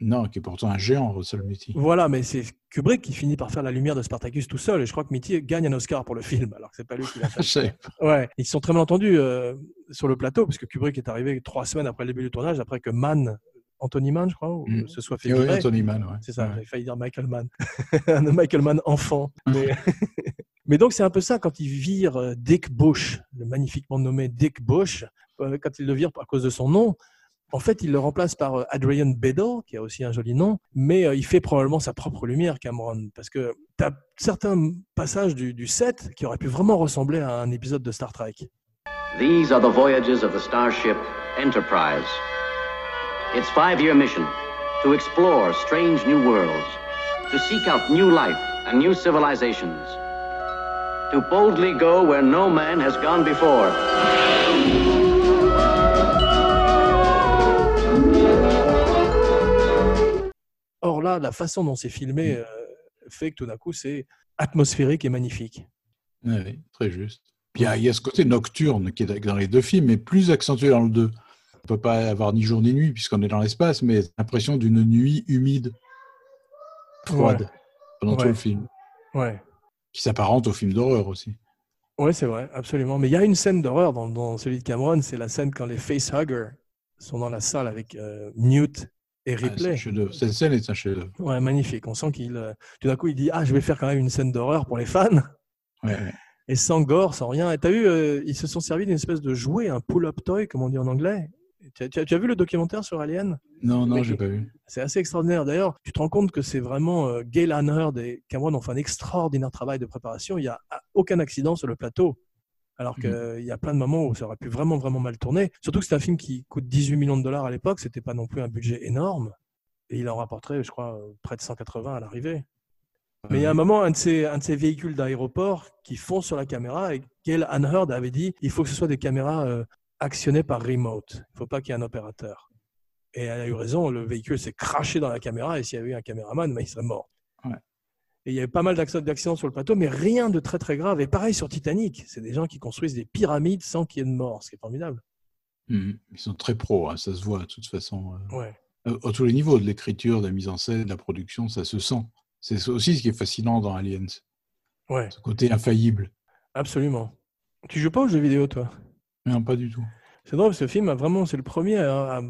Non, qui est pourtant un géant, Russell Mitty. Voilà, mais c'est Kubrick qui finit par faire la lumière de Spartacus tout seul, et je crois que Mitty gagne un Oscar pour le film, alors que c'est pas lui qui l'a [laughs] fait. Ouais, ils sont très mal entendus euh, sur le plateau, parce que Kubrick est arrivé trois semaines après le début du tournage, après que Mann, Anthony Mann, je crois, ou Mm. se soit fait oui, virer. Anthony Mann, ouais. C'est ça, Ouais. j'ai failli dire Michael Mann. [laughs] un Michael Mann enfant. [laughs] Mais, [laughs] mais donc, c'est un peu ça quand il vire euh, Dick Bush, le magnifiquement nommé Dick Bush, euh, quand il le vire à cause de son nom. En fait, il le remplace par euh, Adrian Bedell, qui a aussi un joli nom, mais il fait probablement sa propre lumière, Cameron, parce que tu as certains passages du, du set qui auraient pu vraiment ressembler à un épisode de Star Trek. These are the voyages of the starship Enterprise. Its five year mission to explore strange new worlds, to seek out new life and new civilizations, to boldly go where no man has gone before. Or là, la façon dont c'est filmé euh, fait que tout d'un coup, c'est atmosphérique et magnifique. Oui, très juste. Puis il y, a- il y a ce côté nocturne qui est dans les deux films, mais plus accentué dans le 2. On peut pas avoir ni jour ni nuit puisqu'on est dans l'espace, mais l'impression d'une nuit humide, froide, Ouais. pendant tout le film, Ouais. qui s'apparente au film d'horreur aussi. Ouais, c'est vrai, absolument. Mais il y a une scène d'horreur dans, dans celui de Cameron, c'est la scène quand les facehuggers sont dans la salle avec euh, Newt et Ah, Ripley. Cette scène est un chef-d'œuvre. ouais, magnifique. On sent qu'il, euh, tout d'un coup, il dit ah, je vais faire quand même une scène d'horreur pour les fans. Ouais, ouais. Et sans gore, sans rien. Et t'as vu, euh, ils se sont servis d'une espèce de jouet, un pull-up toy, comme on dit en anglais. Tu as, tu vu le documentaire sur Alien? Non, non, j'ai pas vu. C'est assez extraordinaire. D'ailleurs, tu te rends compte que c'est vraiment euh, Gail Hanherd et Cameron ont fait un extraordinaire travail de préparation. Il n'y a ah, aucun accident sur le plateau. Alors qu'il y a plein de moments où ça aurait pu vraiment, vraiment mal tourner. Surtout que c'est un film qui coûte 18 millions de dollars à l'époque. C'était pas non plus un budget énorme. Et il en rapporterait, je crois, près de 180 à l'arrivée. Mais il y a un moment, un de ces, un de ces véhicules d'aéroport qui fonce sur la caméra et Gail Hanherd avait dit il faut que ce soit des caméras euh, actionnées par remote. Il ne faut pas qu'il y ait un opérateur. Et elle a eu raison, le véhicule s'est craché dans la caméra et s'il y avait eu un caméraman, ben, il serait mort. Ouais. Et il y avait pas mal d'acc- d'accidents sur le plateau, mais rien de très très grave. Et pareil sur Titanic, c'est des gens qui construisent des pyramides sans qu'il y ait de mort, ce qui est formidable. Mhm. Ils sont très pros, hein, ça se voit de toute façon. euh. Ouais. Euh, À tous les niveaux, de l'écriture, de la mise en scène, de la production, ça se sent. C'est aussi ce qui est fascinant dans Aliens, Ouais, ce côté infaillible. absolument. Tu joues pas aux jeux vidéo, toi? Non, pas du tout. C'est drôle, ce film a vraiment, c'est le premier à, à-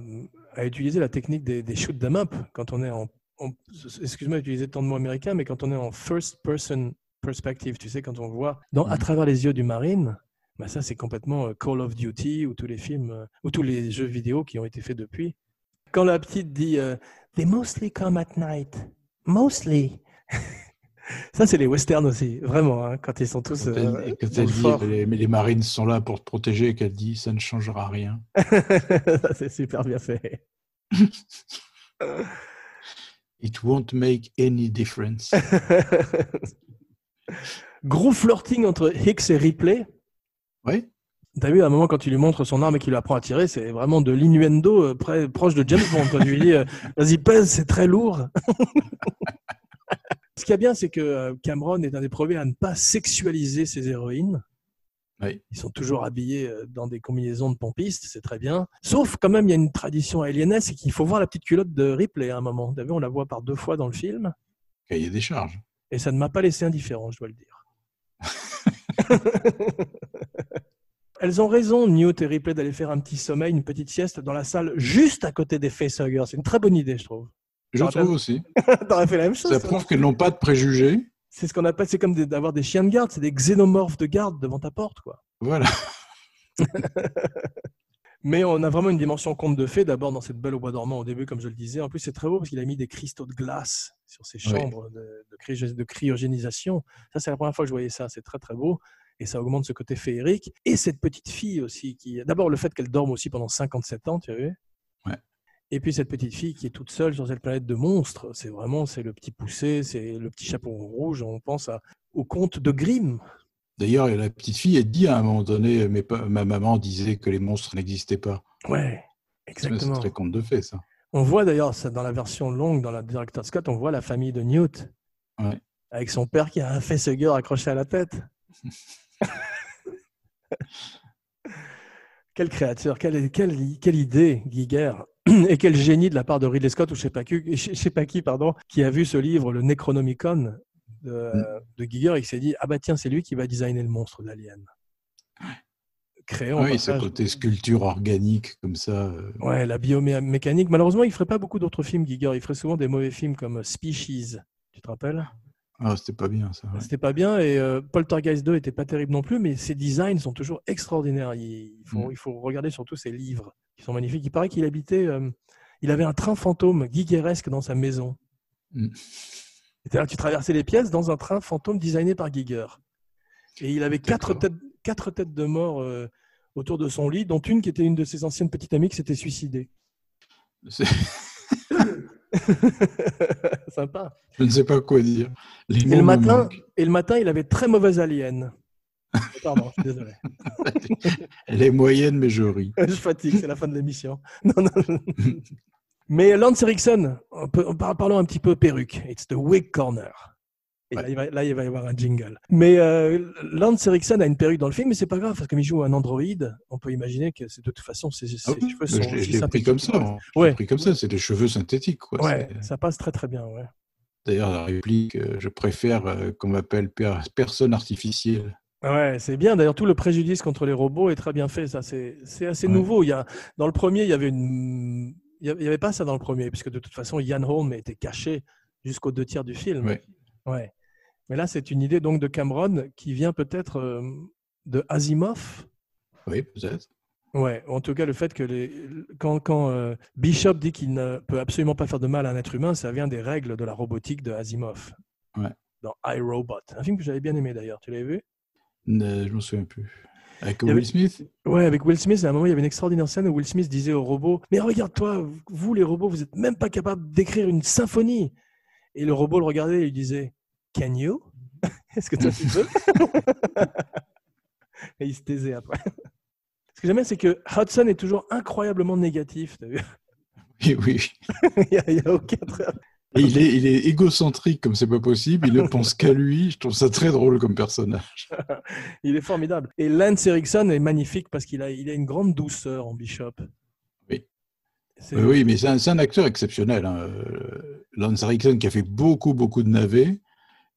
à utiliser la technique des, des shoot 'em up quand on est en, en- excuse-moi d'utiliser tant de mots américains, mais quand on est en first person perspective, tu sais, quand on voit dans, à travers les yeux du marine, bah ça c'est complètement euh, Call of Duty ou tous les films euh, ou tous les jeux vidéo qui ont été faits depuis. Quand la petite dit euh, They mostly come at night, mostly. [laughs] ça c'est les westerns aussi, vraiment, hein, quand ils sont tous Quand elle, euh, quand elle le dit les, les marines sont là pour te protéger et qu'elle dit ça ne changera rien. [laughs] Ça, c'est super bien fait. [laughs] It won't make any difference. [laughs] Gros flirting entre Hicks et Ripley. Oui. T'as vu à un moment quand il lui montre son arme et qu'il lui apprend à tirer, c'est vraiment de l'innuendo euh, proche de James Bond. Quand il lui dit euh, vas-y pèse, c'est très lourd. Ce qui est bien, c'est que euh, Cameron est un des premiers à ne pas sexualiser ses héroïnes. Oui. Ils sont toujours habillés euh, dans des combinaisons de pompistes, c'est très bien. Sauf quand même, il y a une tradition aliénesse, c'est qu'il faut voir la petite culotte de Ripley à un moment. Vu, on la voit par deux fois dans le film. Cahier des charges. Et ça ne m'a pas laissé indifférent, je dois le dire. [laughs] Elles ont raison, Newt et Ripley, d'aller faire un petit sommeil, une petite sieste dans la salle juste à côté des facehuggers. C'est une très bonne idée, je trouve. Je trouve fait- aussi. [laughs] T'aurais fait la même chose. Ça prouve qu'elles n'ont pas de préjugés. C'est ce qu'on appelle, c'est comme d'avoir des chiens de garde, c'est des xénomorphes de garde devant ta porte, quoi. Voilà. [laughs] Mais on a vraiment une dimension conte de fées, d'abord dans cette belle au bois dormant au début, comme je le disais. En plus, c'est très beau parce qu'il a mis des cristaux de glace sur ses Oui. chambres de, de cryogénisation. Ça, c'est la première fois que je voyais ça. C'est très, très beau. Et ça augmente ce côté féerique. Et cette petite fille aussi, qui d'abord le fait qu'elle dorme aussi pendant 57 ans, tu as vu Ouais. Et puis cette petite fille qui est toute seule sur cette planète de monstres, c'est vraiment c'est le petit poussé, c'est le petit chapeau rouge. On pense à, au conte de Grimm. D'ailleurs, la petite fille, elle dit à un moment donné, mais pas- ma maman disait que les monstres n'existaient pas. Ouais, C'est exactement. très conte de fait, ça. On voit d'ailleurs ça dans la version longue, dans la Director's Scott, on voit la famille de Newt Ouais. avec son père qui a un facehugger accroché à la tête. [laughs] quelle créature, quelle, quelle, quelle idée, Giger, [clears throat] et quel génie de la part de Ridley Scott ou je sais pas qui, je sais pas qui pardon, qui a vu ce livre, le Necronomicon de, Mm. de Giger et qui s'est dit ah bah tiens c'est lui qui va designer le monstre d'Alien. Créons au Oui, ce côté sculpture organique comme ça. euh, Ouais, la biomécanique. Malheureusement, il ferait pas beaucoup d'autres films, Giger. Il ferait souvent des mauvais films comme Species. Tu te rappelles? Ah, c'était pas bien ça. ouais. C'était pas bien et euh, Poltergeist 2 était pas terrible non plus, mais ses designs sont toujours extraordinaires. Il, il faut, Mm. il faut regarder surtout ses livres qui sont magnifiques. Il paraît qu'il habitait, euh, il avait un train fantôme Gigeresque dans sa maison. Mm. C'est-à-dire tu traversais les pièces dans un train fantôme designé par Giger. Et il avait quatre têtes, quatre têtes de mort euh, autour de son lit, dont une qui était une de ses anciennes petites amies qui s'était suicidée. [laughs] [laughs] Sympa. Je ne sais pas quoi dire. Les Et le, matin, et le matin, il avait très mauvaise alien. [laughs] Pardon, je suis désolé. Elle est moyenne, mais je ris. [laughs] je fatigue, c'est la fin de l'émission. [laughs] Non, non. Mais Lance Erickson, on peut- parlons un petit peu perruque. It's the wig corner. Et là, il va, là, il va y avoir un jingle. Mais euh, Lance Erickson a une perruque dans le film, mais c'est pas grave, parce comme il joue un androïde, on peut imaginer que c'est- de toute façon, ses, ses Ah oui, cheveux sont je l'ai- pris comme ça. hein. Je pris comme ça. C'est des cheveux synthétiques. Quoi. ouais, ça passe très très bien. Ouais. D'ailleurs, la réplique, euh, je préfère euh, qu'on m'appelle per- personne artificielle. Ouais, c'est bien. D'ailleurs, tout le préjudice contre les robots est très bien fait. Ça, c'est assez Ouais. nouveau. Il y a, dans le premier, il y avait une, il y avait- il y avait pas ça dans le premier, puisque de toute façon, Ian Holm était caché jusqu'aux deux tiers du film. Ouais. Ouais. Mais là, c'est une idée donc de Cameron qui vient peut-être euh, de Asimov? Oui, peut-être. Ouais. En tout cas, le fait que les, quand, quand euh, Bishop dit qu'il ne peut absolument pas faire de mal à un être humain, ça vient des règles de la robotique de Asimov. Ouais. Dans iRobot, un film que j'avais bien aimé d'ailleurs. Tu l'avais vu? Ne- je m'en souviens plus. Avec Will avait- Smith? Ouais, avec Will Smith, à un moment, il y avait une extraordinaire scène où Will Smith disait aux robots Mais regarde-toi, vous les robots, vous n'êtes même pas capables d'écrire une symphonie. Et le robot le regardait et lui disait Can you? [laughs] Est-ce que toi tu peux? [laughs] Et il se taisait après. Ce que j'aime bien, c'est que Hudson est toujours incroyablement négatif. t'as vu? Oui, oui. [laughs] il n'y a, il y a aucun trait. Et il est, il est égocentrique comme c'est pas possible. Il ne pense qu'à lui. Je trouve ça très drôle comme personnage. Il est formidable. Et Lance Erickson est magnifique parce qu'il a, il a une grande douceur en Bishop. Oui. Oui, mais c'est un, c'est un acteur exceptionnel. hein. Euh, Lance Erickson qui a fait beaucoup, beaucoup de navets.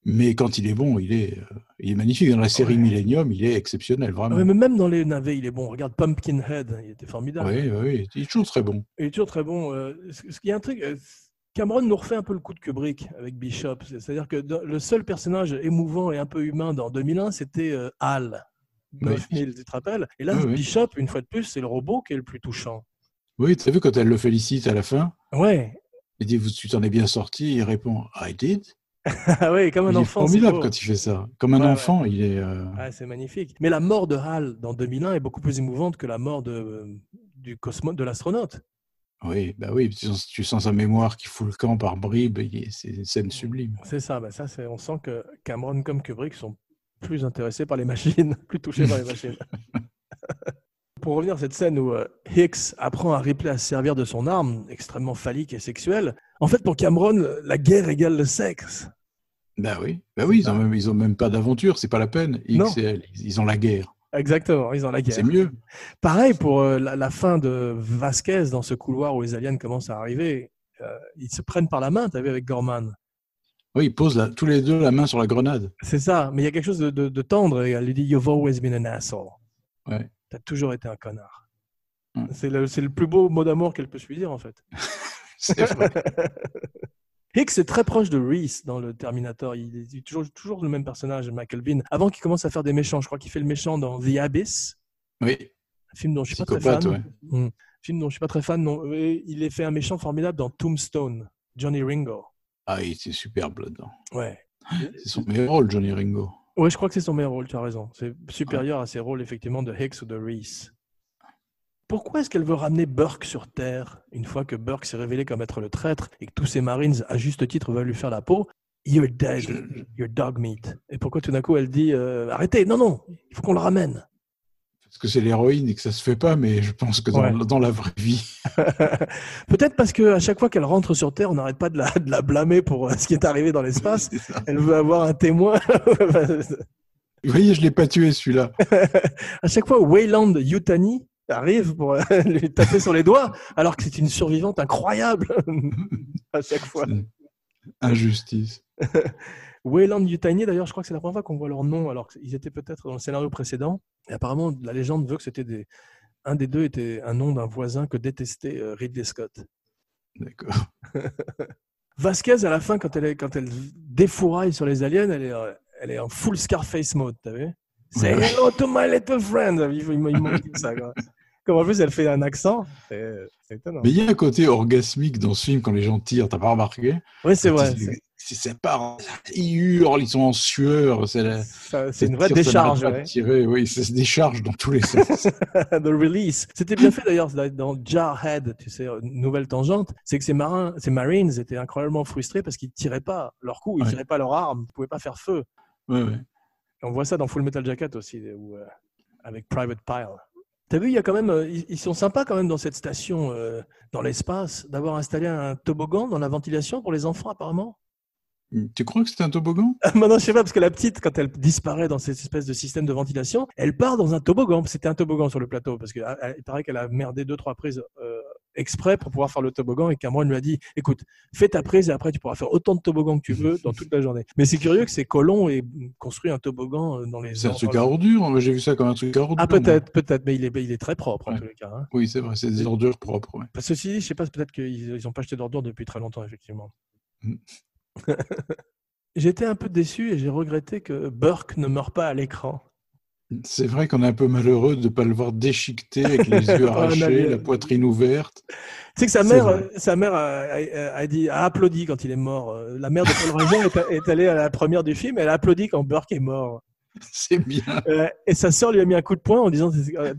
Mais quand il est bon, il est, euh, il est magnifique. Dans la série Millennium, il est exceptionnel, vraiment. Ouais, mais même dans les navets, il est bon. Regarde Pumpkinhead, il était formidable. Oui, oui, oui. Il est toujours très bon. Il est toujours très bon. Euh, ce qui est un truc, euh, Cameron nous refait un peu le coup de Kubrick avec Bishop. C'est- C'est-à-dire que le seul personnage émouvant et un peu humain dans 2001, c'était Hal. Oui. 9000, tu te rappelles? Et là, Oui, oui. Bishop, une fois de plus, c'est le robot qui est le plus touchant. Oui, tu as vu quand elle le félicite à la fin? Ouais. Il dit, tu t'en es bien sorti? Il répond, I did. [laughs] Ah ouais, comme un il enfant. est c'est formidable quand il fait ça. Comme un Ouais, ouais. enfant, il est. euh, Ouais, c'est magnifique. Mais la mort de Hal dans 2001 est beaucoup plus émouvante que la mort de, du cosmo, de l'astronaute. Oui, bah oui, tu sens, tu sens sa mémoire qui fout le camp par bribes. C'est une scène sublime. C'est ça, bah ça on sent que Cameron comme Kubrick sont plus intéressés par les machines, [laughs] plus touchés par les machines. [laughs] Pour revenir à cette scène où euh, Hicks apprend à Ripley à se servir de son arme extrêmement phallique et sexuelle, en fait pour Cameron, la guerre égale le sexe. Bah oui, bah oui, ils ont même, ils ont même pas d'aventure, c'est pas la peine. Ils ont la guerre. Exactement, ils ont la guerre. C'est mieux. Pareil pour euh, la, la fin de Vasquez dans ce couloir où les aliens commencent à arriver. euh, ils se prennent par la main, tu as vu avec Gorman. Oui, ils posent la- tous les deux la main sur la grenade. C'est ça, mais il y a quelque chose de, de- de tendre et elle lui dit You've always been an asshole. Ouais. T'as toujours été un connard. Mm. C'est le, plus beau mot d'amour qu'elle peut se lui dire en fait. [laughs] C'est vrai. [laughs] Hicks est très proche de Reese dans le Terminator. Il est toujours, toujours le même personnage, Michael Bean. Avant qu'il commence à faire des méchants, je crois qu'il fait le méchant dans The Abyss, Oui, un film dont je suis pas très fan. ouais. Mm. Film dont je suis pas très fan. Non. Il est fait un méchant formidable dans Tombstone, Johnny Ringo. ah, il était superbe là-dedans. Ouais. C'est son meilleur rôle, Johnny Ringo. Ouais, je crois que c'est son meilleur rôle, tu as raison. C'est supérieur à ses rôles, effectivement, de Hicks ou de Reese. Pourquoi est-ce qu'elle veut ramener Burke sur Terre une fois que Burke s'est révélé comme être le traître et que tous ses Marines, à juste titre, veulent lui faire la peau? You're dead, [clears throat] you're dog meat. Et pourquoi tout d'un coup elle dit euh, Arrêtez, non, non, il faut qu'on le ramène parce que c'est l'héroïne et que ça se fait pas, mais je pense que dans, Ouais. dans la vraie vie, [laughs] Peut-être parce que à chaque fois qu'elle rentre sur Terre, on n'arrête pas de la, de la blâmer pour euh, ce qui est arrivé dans l'espace. Elle veut avoir un témoin. vous voyez, je l'ai pas tué celui-là. [laughs] à chaque fois, Wayland Yutani arrive pour euh, [laughs] lui taper sur les doigts, alors que c'est une survivante incroyable. [laughs] à chaque fois. Injustice. [laughs] Wayland Yutani, d'ailleurs, je crois que c'est la première fois qu'on voit leur nom, alors qu'ils étaient peut-être dans le scénario précédent. Et apparemment, la légende veut que c'était des... un des deux était un nom d'un voisin que détestait euh, Ridley Scott. D'accord. Vasquez, à la fin, quand elle, est, quand elle défouraille sur les aliens, elle est, euh, elle est en full Scarface mode, t'as vu? Say hello to my little friend. Il, il, il manque tout ça. Quoi. Comme en plus, elle fait un accent. C'est étonnant. Mais il y a un côté orgasmique dans ce film quand les gens tirent, t'as pas remarqué? Oui, c'est vrai. c'est- part, ils hurlent, ils sont en sueur. C'est une vraie décharge. ouais. tirer, oui, ça se décharge dans tous les [laughs] sens. The release. C'était bien fait d'ailleurs dans Jarhead, tu sais, nouvelle tangente. C'est que ces marins, ces Marines étaient incroyablement frustrés parce qu'ils tiraient pas leur coup, ils Ouais. tiraient pas leur arme, ils pouvaient pas faire feu. Ouais, ouais. On voit ça dans Full Metal Jacket aussi, où, euh, avec Private Pile. T'as vu, il y a quand même, euh, ils, sont sympas quand même dans cette station euh, dans l'espace d'avoir installé un toboggan dans la ventilation pour les enfants apparemment. Tu crois que c'était un toboggan? Maintenant, je sais pas parce que la petite, quand elle disparaît dans cette espèce de système de ventilation, elle part dans un toboggan. C'était un toboggan sur le plateau parce que ah, paraît qu'elle a merdé deux trois prises euh, exprès pour pouvoir faire le toboggan et Cameron lui a dit "Écoute, fais ta prise et après tu pourras faire autant de toboggans que tu veux dans toute la journée." Mais c'est curieux que ces colons aient construit un toboggan euh, dans les. C'est un truc à ordures. J'ai vu ça comme un truc à ordures. Ah peut-être, peut-être, mais il est, il est très propre en tous les cas. hein. Oui, c'est vrai, c'est des ordures propres. ouais. Parce que ceci dit, je sais pas, peut-être qu'ils n'ont pas acheté d'ordures depuis très longtemps, effectivement. Mm. [laughs] J'étais un peu déçu et j'ai regretté que Burke ne meure pas à l'écran. C'est vrai qu'on est un peu malheureux de ne pas le voir déchiqueté avec les [laughs] yeux arrachés, la poitrine ouverte. Tu sais que sa mère, euh, sa mère a, a- a dit, a applaudi quand il est mort. Euh, La mère de Paul Ranger est, est allée à la première du film, elle a applaudi quand Burke est mort. [laughs] C'est bien. Euh, et sa sœur lui a mis un coup de poing en disant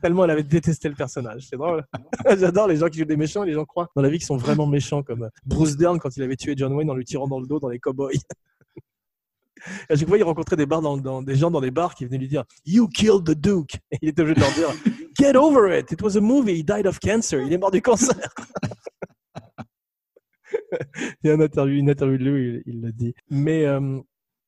tellement elle avait détesté le personnage. C'est drôle. [laughs] J'adore les gens qui jouent des méchants et les gens croient dans la vie qu'ils sont vraiment méchants, comme Bruce Dern quand il avait tué John Wayne en lui tirant dans le dos dans les cowboys. À chaque fois, il rencontrait des, bars des gens dans des bars qui venaient lui dire You killed the Duke. [laughs] Il était obligé de leur dire Get over it. It was a movie. He died of cancer. Il est mort du cancer. [laughs] il y a une interview, une interview de lui, il il l'a dit. Mais euh,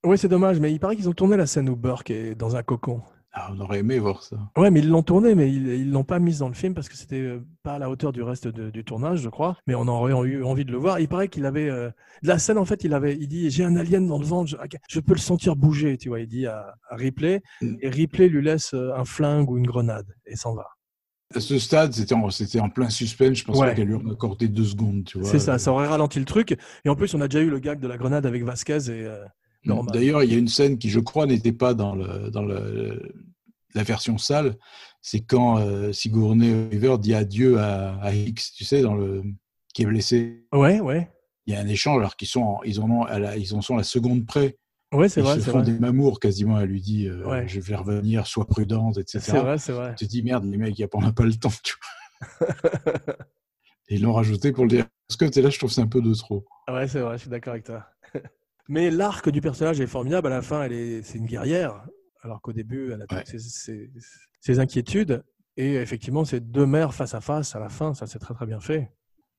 oui, c'est dommage. Mais il paraît qu'ils ont tourné la scène où Burke est dans un cocon. Ah, on aurait aimé voir ça. Ouais, mais ils l'ont tourné, mais ils ils l'ont pas mise dans le film parce que c'était euh, pas à la hauteur du reste de- du tournage, je crois. Mais on aurait eu envie de le voir. Il paraît qu'il avait euh, la scène en fait, il avait, il dit j'ai un alien dans le ventre, je, je peux le sentir bouger, tu vois. Il dit à, à Ripley et Ripley lui laisse euh, un flingue ou une grenade et s'en va. À ce stade, c'était en, en plein suspense. Je pense Ouais. qu'elle lui aurait accordé deux secondes. Tu vois. C'est ça, ça aurait ralenti le truc. Et en plus, on a déjà eu le gag de la grenade avec Vasquez et euh, Norman. D'ailleurs, il y a une scène qui, je crois, n'était pas dans, le, dans le, la version sale. C'est quand euh, Sigourney Weaver dit adieu à, à Hicks, tu sais, dans le, qui est blessé. Ouais, ouais. Il y a un échange alors qu'ils sont, en- ils en ont, à la- ils en sont à la seconde près. Ouais, c'est Ils vrai, se c'est font vrai. des mamours quasiment. Elle lui dit, euh, Ouais. je vais revenir, sois prudente, etc. C'est vrai, c'est vrai. Tu te dis merde, les mecs, on n'a pas le temps. Tu vois. [laughs] Et ils l'ont rajouté pour le dire. Parce que là, je trouve que c'est un peu de trop. Ouais, c'est vrai, je suis d'accord avec toi. [laughs] Mais l'arc du personnage est formidable. À la fin, elle est, c'est une guerrière, alors qu'au début, elle a toutes ses, ses- ses inquiétudes. Et effectivement, c'est deux mères face à face à la fin. Ça, c'est très très bien fait.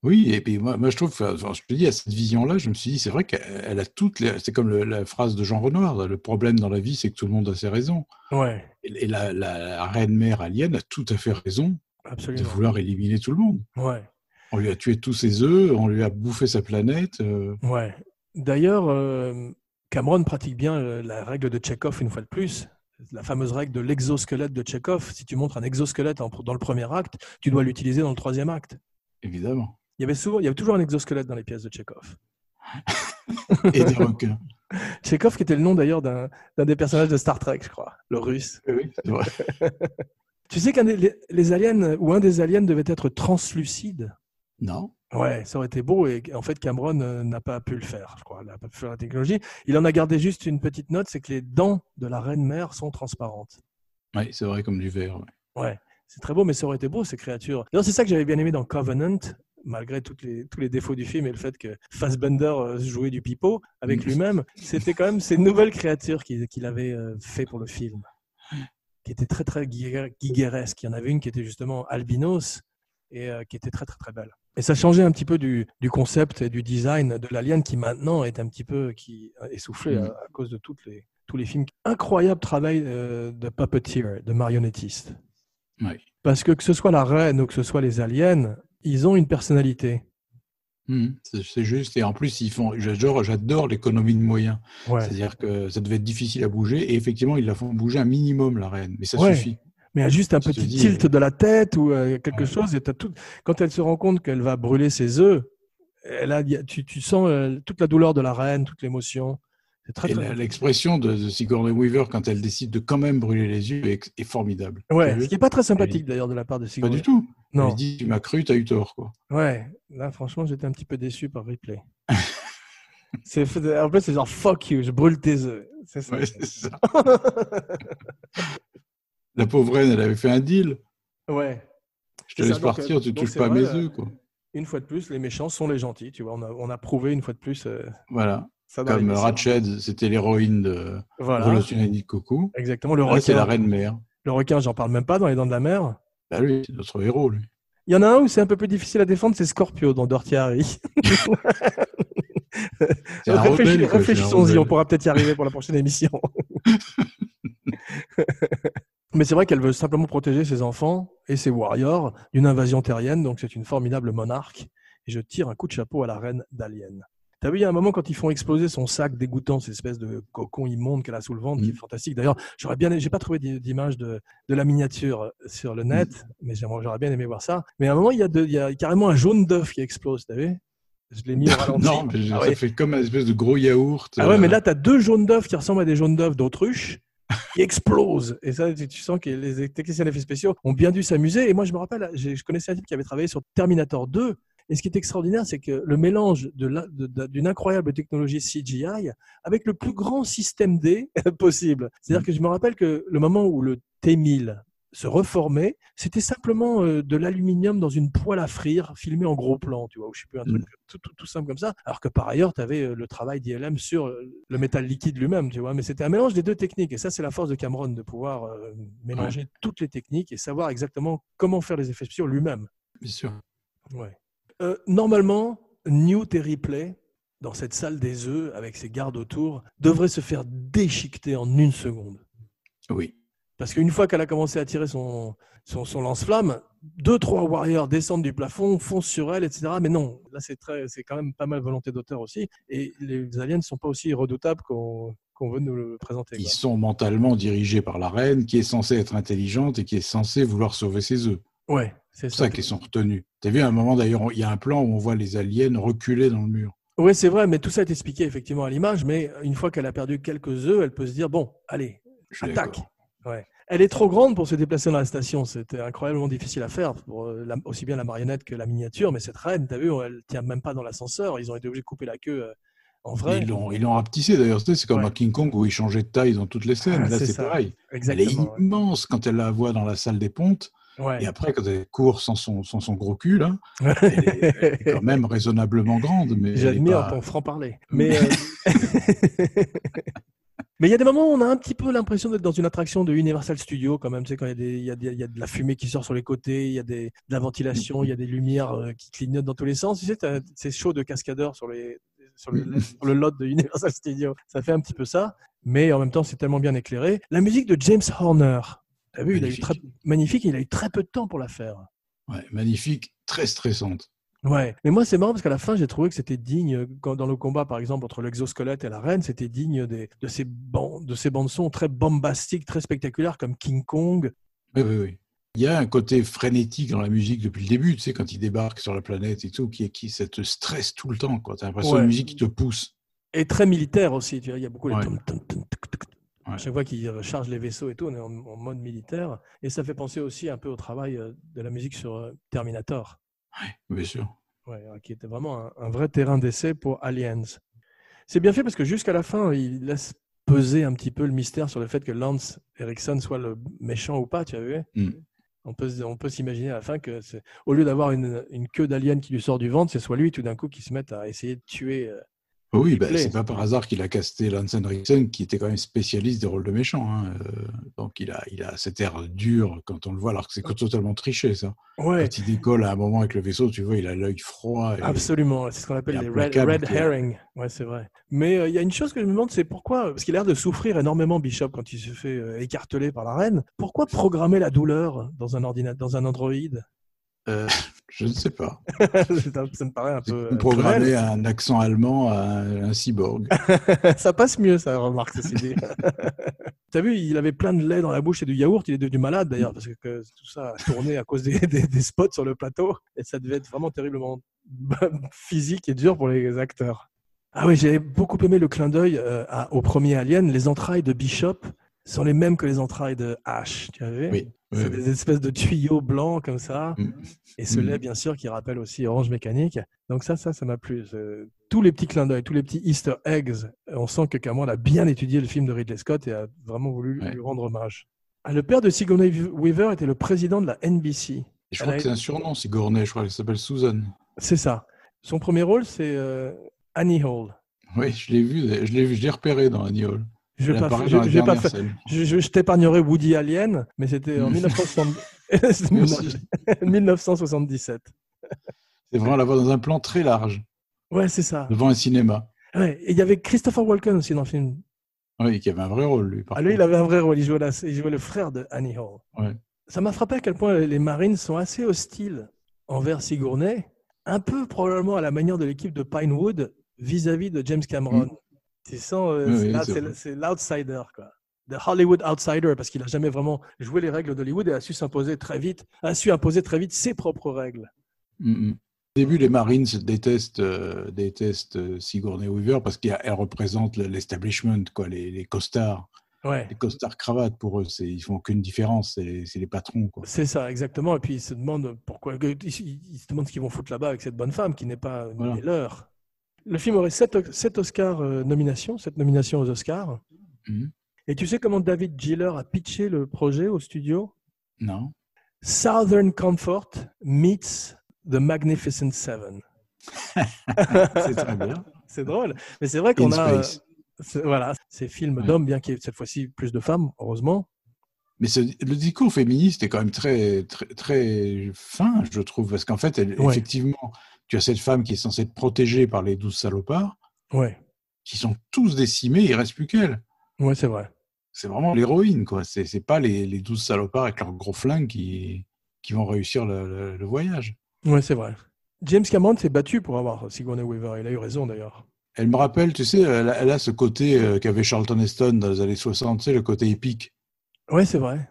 Oui, et puis moi, moi je trouve, enfin, je te dis, à cette vision-là, je me suis dit, c'est vrai qu'elle a toutes les. C'est comme le- la phrase de Jean Renoir le problème dans la vie, c'est que tout le monde a ses raisons. Ouais, Et, et la, la- la reine-mère alien a tout à fait raison de absolument. vouloir éliminer tout le monde. Ouais, On lui a tué tous ses œufs, on lui a bouffé sa planète. euh, ouais. D'ailleurs, euh, Cameron pratique bien euh, la règle de Tchekhov une fois de plus. La fameuse règle de l'exosquelette de Tchekhov. Si tu montres un exosquelette dans le premier acte, tu dois l'utiliser dans le troisième acte. évidemment. Il y avait souvent, il y avait toujours un exosquelette dans les pièces de Tchekhov. [laughs] Et des requins. [laughs] Tchekhov, qui était le nom d'ailleurs d'un des personnages de Star Trek, je crois, le russe. Oui, c'est vrai. [laughs] Tu sais qu'un des les aliens ou un des aliens devait être translucide? Non. Ouais, ça aurait été beau et en fait Cameron euh, n'a pas pu le faire, je crois. Il n'a pas pu faire la technologie. Il en a gardé juste une petite note, c'est que les dents de la reine mère sont transparentes. Oui, c'est vrai, comme du verre. ouais. Ouais, c'est très beau, mais ça aurait été beau ces créatures. D'ailleurs, c'est ça que j'avais bien aimé dans Covenant, malgré toutes les, tous les défauts du film et le fait que Fassbender euh, jouait du pipeau avec Mm. lui-même. C'était quand même ces nouvelles créatures qu'il avait euh, fait pour le film, qui étaient très très guiguer- guigueresques. Il y en avait une qui était justement albinos et qui était très très très belle. Et ça changeait un petit peu du, du concept et du design de l'alien qui maintenant est un petit peu qui essoufflé Mm. à, à cause de toutes les, tous les films. Incroyable travail euh, de puppeteer, de marionnettiste. Oui. Parce que que ce soit la reine ou que ce soit les aliens, ils ont une personnalité. Mhm, c'est c'est juste. Et en plus, ils font. J'adore, j'adore l'économie de moyens. Ouais. C'est-à-dire que ça devait être difficile à bouger. Et effectivement, ils la font bouger un minimum, la reine. Mais ça Ouais. suffit. Mais juste un petit dis, tilt euh, de la tête ou euh, quelque chose. Et t'as tout... Quand elle se rend compte qu'elle va brûler ses œufs, elle a, a- tu, tu sens euh, toute la douleur de la reine, toute l'émotion. C'est très, très l'expression de, de Sigourney Weaver quand elle décide de quand même brûler les yeux est, est formidable. Ouais, ce qui n'est pas très sympathique d'ailleurs de la part de Pas Sigourney. du tout. Non. Elle dit tu m'as cru, tu as eu tort quoi. Ouais, là franchement, j'étais un petit peu déçu par Ripley. [laughs] en fait, c'est genre fuck you, je brûle tes œufs. C'est ça. Ouais, c'est ça. [laughs] La pauvre reine, elle avait fait un deal. Ouais. Je te laisse ça, donc, partir, euh, tu donc touches c'est pas vrai, mes euh, œufs quoi. Une fois de plus, les méchants sont les gentils. Tu vois, on a, on a prouvé une fois de plus. euh, Voilà. ça Comme. Ratched, c'était l'héroïne de Voilà. De Coucou. Exactement, le Là, requin. c'est la reine mère. Le requin, j'en parle même pas dans les dents de la mer. Bah lui, c'est notre héros, lui. Il y en a un où c'est un peu plus difficile à défendre, c'est Scorpio dans Dirty Harry. [laughs] Réfléchissons-y, on pourra peut-être y arriver pour la prochaine émission. [laughs] Mais c'est vrai qu'elle veut simplement protéger ses enfants et ses warriors d'une invasion terrienne, donc c'est une formidable monarque. Et je tire un coup de chapeau à la reine d'Alien. T'as vu, il y a un moment quand ils font exploser son sac dégoûtant, cette espèce de cocon immonde qu'elle a sous le ventre, Mm. qui est fantastique. D'ailleurs, j'aurais bien, j'ai pas trouvé d'i- d'image de, de la miniature sur le net, Mm. mais j'aimerais- j'aurais bien aimé voir ça. Mais à un moment, il y a, de- il y a carrément un jaune d'œuf qui explose, t'as vu? Je l'ai mis au [laughs] ralenti. non, mais Ah ça ouais. fait comme un espèce de gros yaourt. Ah ouais, mais euh, là, tu as deux jaunes d'œufs qui ressemblent à des jaunes d'œufs d'autruche qui explosent. Et ça, tu, tu sens que les techniciens d'effets spéciaux ont bien dû s'amuser. Et moi, je me rappelle, je connaissais un type qui avait travaillé sur Terminator 2. Et ce qui est extraordinaire, c'est que le mélange d'une incroyable technologie CGI avec le plus grand système D [laughs] possible. C'est-à-dire que je me rappelle que le moment où le T1000 se reformait, c'était simplement euh, de l'aluminium dans une poêle à frire filmée en gros plan, tu vois, ou je sais plus, un truc tout, tout- tout simple comme ça. Alors que par ailleurs, tu avais le travail d'ILM sur euh, le métal liquide lui-même, tu vois. Mais c'était un mélange des deux techniques. Et ça, c'est la force de Cameron, de pouvoir euh, mélanger toutes les techniques et savoir exactement comment faire les effets spéciaux lui-même. Bien sûr. Ouais. Euh, normalement, Newt et Ripley, dans cette salle des œufs, avec ses gardes autour, devraient se faire déchiqueter en une seconde. Oui. Parce qu'une fois qu'elle a commencé à tirer son, son, son lance-flamme, deux, trois warriors descendent du plafond, foncent sur elle, etc. Mais non, là, c'est très, c'est quand même pas mal volonté d'auteur aussi. Et les aliens ne sont pas aussi redoutables qu'on qu'on veut nous le présenter. Ils quoi. sont mentalement dirigés par la reine, qui est censée être intelligente et qui est censée vouloir sauver ses œufs. Ouais, c'est C'est ça. ça qu'ils sont retenus. Tu as vu à un moment d'ailleurs, il y a un plan où on voit les aliens reculer dans le mur. Oui, c'est vrai, mais tout ça est expliqué effectivement à l'image. Mais une fois qu'elle a perdu quelques œufs, elle peut se dire bon, allez, Je attaque. d'accord. Ouais. Elle est trop grande pour se déplacer dans la station. C'était incroyablement difficile à faire, pour euh, la- aussi bien la marionnette que la miniature. Mais cette reine, tu as vu, elle tient même pas dans l'ascenseur. Ils ont été obligés de couper la queue euh, en vrai. Ils l'ont ils l'ont rapetissé d'ailleurs. C'est comme Ouais. à King Kong où il changeait de taille dans toutes les scènes. Ah, Là, c'est pareil. Exactement, Elle est ouais. immense quand elle la voit dans la salle des pontes. Ouais. Et après, quand elle court sans son, sans son gros cul, là, [laughs] elle est, elle est quand même raisonnablement grande. Mais J'admire pas- ton franc-parler. Mais [laughs] euh, [laughs] mais il y a des moments où on a un petit peu l'impression d'être dans une attraction de Universal Studios quand même. Tu sais, quand il y, a y y de la fumée qui sort sur les côtés, il y a des, de la ventilation, il y a des lumières euh, qui clignotent dans tous les sens. Tu sais, t'as ces shows de cascadeurs sur, les, sur, le, [laughs] sur le lot de Universal Studios. Ça fait un petit peu ça. Mais en même temps, c'est tellement bien éclairé. La musique de James Horner. T'as vu, il a eu Magnifique. très, magnifique. Il a eu très peu de temps pour la faire. Ouais, magnifique, très stressante. Ouais, mais moi c'est marrant parce qu'à la fin j'ai trouvé que c'était digne, euh, quand, dans le combat par exemple entre l'exosquelette et la reine, c'était digne des, de, ces bandes, de ces bandes son très bombastiques, très spectaculaires comme King Kong. Oui, oui, oui. Il y a un côté frénétique dans la musique depuis le début, tu sais, quand il débarque sur la planète et tout, qui, qui ça te stresse tout le temps. Tu as l'impression Ouais. de musique qui te pousse. Et très militaire aussi, tu vois, il y a beaucoup les Ouais. tuk. À chaque fois qu'il recharge les vaisseaux et tout, on est en, en mode militaire. Et ça fait penser aussi un peu au travail euh, de la musique sur euh, Terminator. Bien sûr. Ouais, euh, qui était vraiment un, un vrai terrain d'essai pour Aliens. C'est bien fait parce que jusqu'à la fin, il laisse peser un petit peu le mystère sur le fait que Lance Erickson soit le méchant ou pas, tu as vu Mm. On peut, se- on peut s'imaginer à la fin que au lieu d'avoir une, une queue d'alien qui lui sort du ventre, c'est soit lui tout d'un coup qui se met à essayer de tuer euh, Oui, bah, c'est pas par hasard qu'il a casté Lance Henriksen, qui était quand même spécialiste des rôles de méchants. hein. Euh, Donc il a, il a cet air dur quand on le voit, alors que c'est totalement triché, ça. Ouais. Quand il décolle à un moment avec le vaisseau, tu vois, il a l'œil froid. et- Absolument, c'est ce qu'on appelle les red, herring. Ouais, c'est vrai. Mais euh, il y a une chose que je me demande, c'est pourquoi, parce qu'il a l'air de souffrir énormément, Bishop, quand il se fait euh, écarteler par la reine. Pourquoi programmer la douleur dans un ordinateur, dans un Android Euh, je ne sais pas. [laughs] Ça me paraît un peu. euh, Programmer un accent allemand à un, cyborg. [laughs] ça passe mieux, ça, remarque, ceci dit. [laughs] T'as vu, il avait plein de lait dans la bouche et du yaourt. Il est devenu malade d'ailleurs, parce que, tout ça a tourné à cause des, des- des spots sur le plateau. Et ça devait être vraiment terriblement physique et dur pour les acteurs. Ah oui, j'ai beaucoup aimé le clin d'œil euh, au premier Alien. Les entrailles de Bishop sont les mêmes que les entrailles de Ash. Tu as vu Oui, C'est oui, des espèces de tuyaux blancs comme ça. Mm. Et ce Mm. lait, bien sûr, qui rappelle aussi Orange Mécanique. Donc ça, ça, ça m'a plu. Tous les petits clins d'œil, tous les petits Easter eggs, on sent que Cameron a bien étudié le film de Ridley Scott et a vraiment voulu lui rendre hommage. Ah, Le père de Sigourney Weaver était le président de la NBC. Et je crois que c'est un surnom, c'est Gournay, je crois qu'elle s'appelle Susan. C'est ça. Son premier rôle, c'est euh, Annie Hall. Oui, je l'ai vu, je l'ai vu, je l'ai repéré dans Annie Hall. Je vais pas, je, je vais pas faire- je, je- je t'épargnerai Woody Allen, mais c'était en Mm. 1960 Moi aussi. 1977. C'est vraiment la voix dans un plan très large, Ouais, c'est ça. devant un cinéma. Ouais, et il y avait Christopher Walken aussi dans le film. Oui, qui avait un vrai rôle, lui. Par Ah, lui, il avait un vrai rôle. Il jouait, la- il jouait le frère de Annie Hall. Ouais. Ça m'a frappé à quel point les Marines sont assez hostiles envers Sigourney, un peu probablement à la manière de l'équipe de Pinewood vis-à-vis de James Cameron. Mm. Tu sens, euh, Oui, c'est oui, l'outsider, quoi. The Hollywood outsider, parce qu'il a jamais vraiment joué les règles d'Hollywood et a su s'imposer très vite, a su imposer très vite ses propres règles. Mm, mm. Au début, les Marines détestent, euh, détestent euh, Sigourney Weaver parce qu'elle représente le- l'establishment, quoi, les, les costards. Ouais. Les costards cravates, pour eux, ils font aucune différence, c'est les, patrons. C'est ça, exactement. Et puis ils se demandent pourquoi, ils, se demandent ce qu'ils vont foutre là-bas avec cette bonne femme qui n'est pas Voilà. leur. Le film aurait sept, sept Oscars euh, nominations, sept nominations aux Oscars. Mhm. Et tu sais comment David Giller a pitché le projet au studio? Non Southern Comfort meets The Magnificent Seven. [laughs] C'est très bien. [laughs] C'est drôle. Mais c'est vrai qu'on a. c'est- Voilà, ces films Ouais. d'hommes, bien qu'il y ait cette fois-ci plus de femmes, heureusement. Mais ce- le discours féministe est quand même très, très, très fin, je trouve, parce qu'en fait, elle- Ouais. effectivement, tu as cette femme qui est censée être protégée par les douze salopards, Ouais, qui sont tous décimés, il reste plus qu'elle. ouais c'est vrai. C'est vraiment l'héroïne, quoi. C'est c'est pas les, les douze salopards avec leurs gros flingues qui, qui vont réussir le, le- le voyage. Ouais, c'est vrai. James Cameron s'est battu pour avoir Sigourney Weaver. Il a eu raison d'ailleurs. Elle me rappelle, tu sais, elle, a- elle a ce côté euh, qu'avait Charlton Heston dans les années 60, tu sais, le côté épique. Ouais, c'est vrai.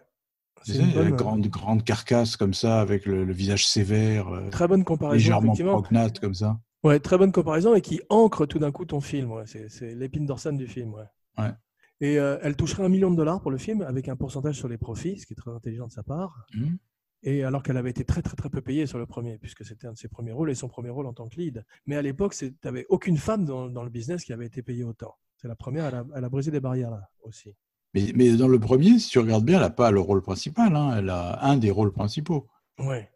C'est une bonne- grande, grande carcasse comme ça, avec le, le visage sévère, euh, Très bonne comparaison, légèrement prognate comme ça. Ouais, très bonne comparaison et qui ancre tout d'un coup ton film. Ouais. C'est, l'épine dorsale du film. Ouais. Ouais. Et euh, elle toucherait un million de dollars pour le film avec un pourcentage sur les profits, ce qui est très intelligent de sa part. Mhm. Et alors qu'elle avait été très très très peu payée sur le premier, puisque c'était un de ses premiers rôles et son premier rôle en tant que lead. Mais à l'époque, tu n'avais aucune femme dans, dans le business qui avait été payée autant. C'est la première, elle a, elle a brisé des barrières là aussi. Mais, mais dans le premier, si tu regardes bien, elle n'a pas le rôle principal, hein, elle a un des rôles principaux. Ouais.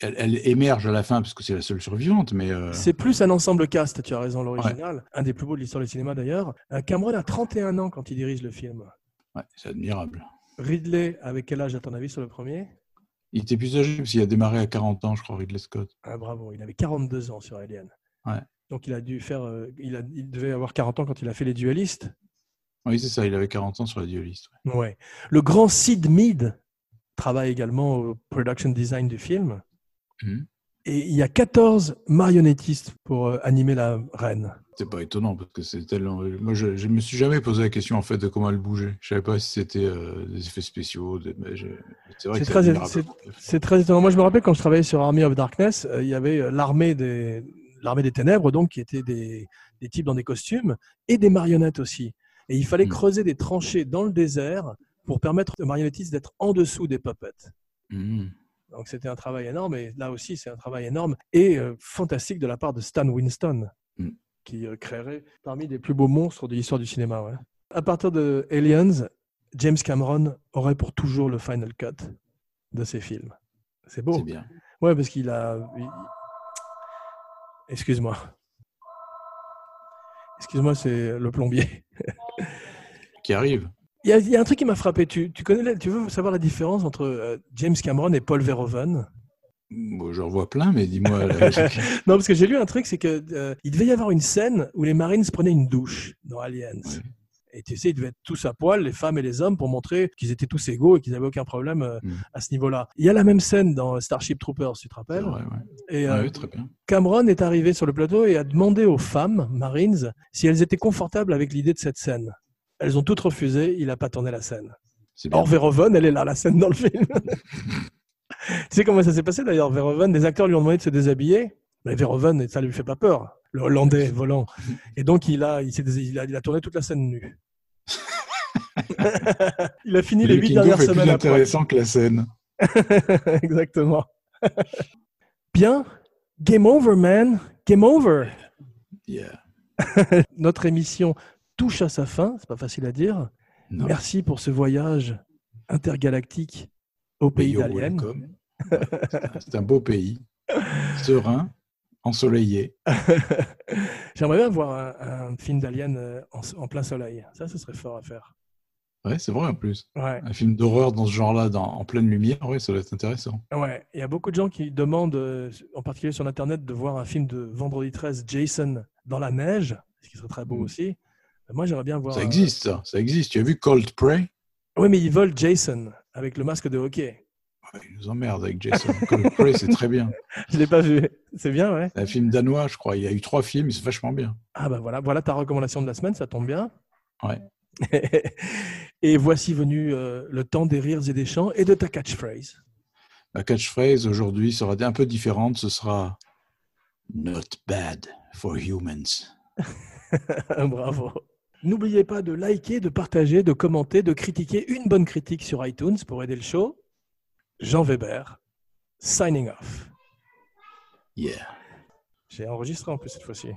Elle, elle émerge à la fin parce que c'est la seule survivante, mais euh, C'est plus un ensemble cast, tu as raison, l'original. Un des plus beaux de l'histoire du cinéma d'ailleurs. Euh, Cameron a 31 ans quand il dirige le film. ouais, c'est admirable. Ridley, avec quel âge à ton avis sur le premier? Il était plus âgé parce qu'il a démarré à 40 ans, je crois, Ridley Scott. ah, Bravo, il avait 42 ans sur Alien. Ouais. Donc il a dû faire, euh, il, a, il devait avoir 40 ans quand il a fait Les Dualistes. Oui, c'est ça, il avait 40 ans sur la dueliste. ouais. Ouais. Le grand Sid Mead travaille également au production design du film. Mhm. Et il y a 14 marionnettistes pour euh, animer la reine. C'est pas étonnant parce que c'est tellement. Moi, je, je me suis jamais posé la question en fait de comment elle bougeait. Je savais pas si c'était euh, des effets spéciaux. des- je- C'est vrai C'est que très, étonnant. Moi, je me rappelle quand je travaillais sur Army of Darkness, euh, il y avait l'armée des, l'armée des ténèbres, donc, qui étaient des, des types dans des costumes et des marionnettes aussi. Et il fallait Mm. creuser des tranchées dans le désert pour permettre aux marionnettistes d'être en dessous des puppets. Mhm. Donc, c'était un travail énorme. Et là aussi, c'est un travail énorme et euh, fantastique de la part de Stan Winston, Mm. qui euh, créerait parmi les plus beaux monstres de l'histoire du cinéma. ouais. À partir de Aliens, James Cameron aurait pour toujours le final cut de ses films. C'est beau. C'est bien. Ouais, parce qu'il a. il- Excuse-moi. Excuse-moi, c'est le plombier. Qui arrive. Il y, a, il y a un truc qui m'a frappé. Tu, tu connais, tu veux savoir la différence entre euh, James Cameron et Paul Verhoeven? Bon, J'en vois plein, mais dis-moi. [laughs] Non, parce que j'ai lu un truc, c'est que euh, il devait y avoir une scène où les Marines prenaient une douche dans Aliens. Et tu sais, ils devaient être tous à poil, les femmes et les hommes, pour montrer qu'ils étaient tous égaux et qu'ils n'avaient aucun problème euh, Mm. à ce niveau-là. Il y a la même scène dans Starship Troopers, tu te rappelles vrai, ouais. Et Ouais, euh, ouais, très bien. Cameron est arrivé sur le plateau et a demandé aux femmes Marines si elles étaient confortables avec l'idée de cette scène. Elles ont toutes refusé, il n'a pas tourné la scène. Or, Verhoeven, elle est là, la scène dans le film. [laughs] tu sais comment ça s'est passé d'ailleurs? Verhoeven, des acteurs lui ont demandé de se déshabiller, mais Verhoeven, ça lui fait pas peur, le Hollandais volant. Et donc, il a, il, a, il a tourné toute la scène nue. [laughs] il a fini les Le huit dernières semaines plus après. intéressant que la scène. [laughs] Exactement. Bien. Game over, man. Game over. Yeah. [laughs] Notre émission touche à sa fin. C'est pas facile à dire. Non. Merci pour ce voyage intergalactique au pays d'Alien. c'est C'est un beau pays, serein, ensoleillé. [laughs] J'aimerais bien voir un, un film d'Alien euh, en, en plein soleil. Ça, ce serait fort à faire. Ouais, c'est vrai en plus. Ouais. Un film d'horreur dans ce genre-là, en pleine lumière, ouais, ça doit être intéressant. Ouais, il y a beaucoup de gens qui demandent, euh, en particulier sur Internet, de voir un film de Vendredi 13, Jason, dans la neige, ce qui serait très beau aussi. Moi, j'aimerais bien voir. Ça euh, existe, ça. Ça existe. Tu as vu Cold Prey? Oui, mais ils volent Jason avec le masque de hockey. Il nous emmerde avec Jason. C'est très bien. [laughs] Je l'ai pas vu. C'est bien, ouais. C'est un film danois, je crois. Il y a eu trois films, c'est vachement bien. Ah bah voilà, voilà ta recommandation de la semaine, ça tombe bien. Ouais. [laughs] et voici venu euh, le temps des rires et des chants et de ta catchphrase. La catchphrase aujourd'hui sera un peu différente. Ce sera Not bad for humans. [laughs] Bravo. N'oubliez pas de liker, de partager, de commenter, de critiquer une bonne critique sur iTunes pour aider le show. Jean Weber, signing off. Yeah. J'ai enregistré en plus cette fois-ci.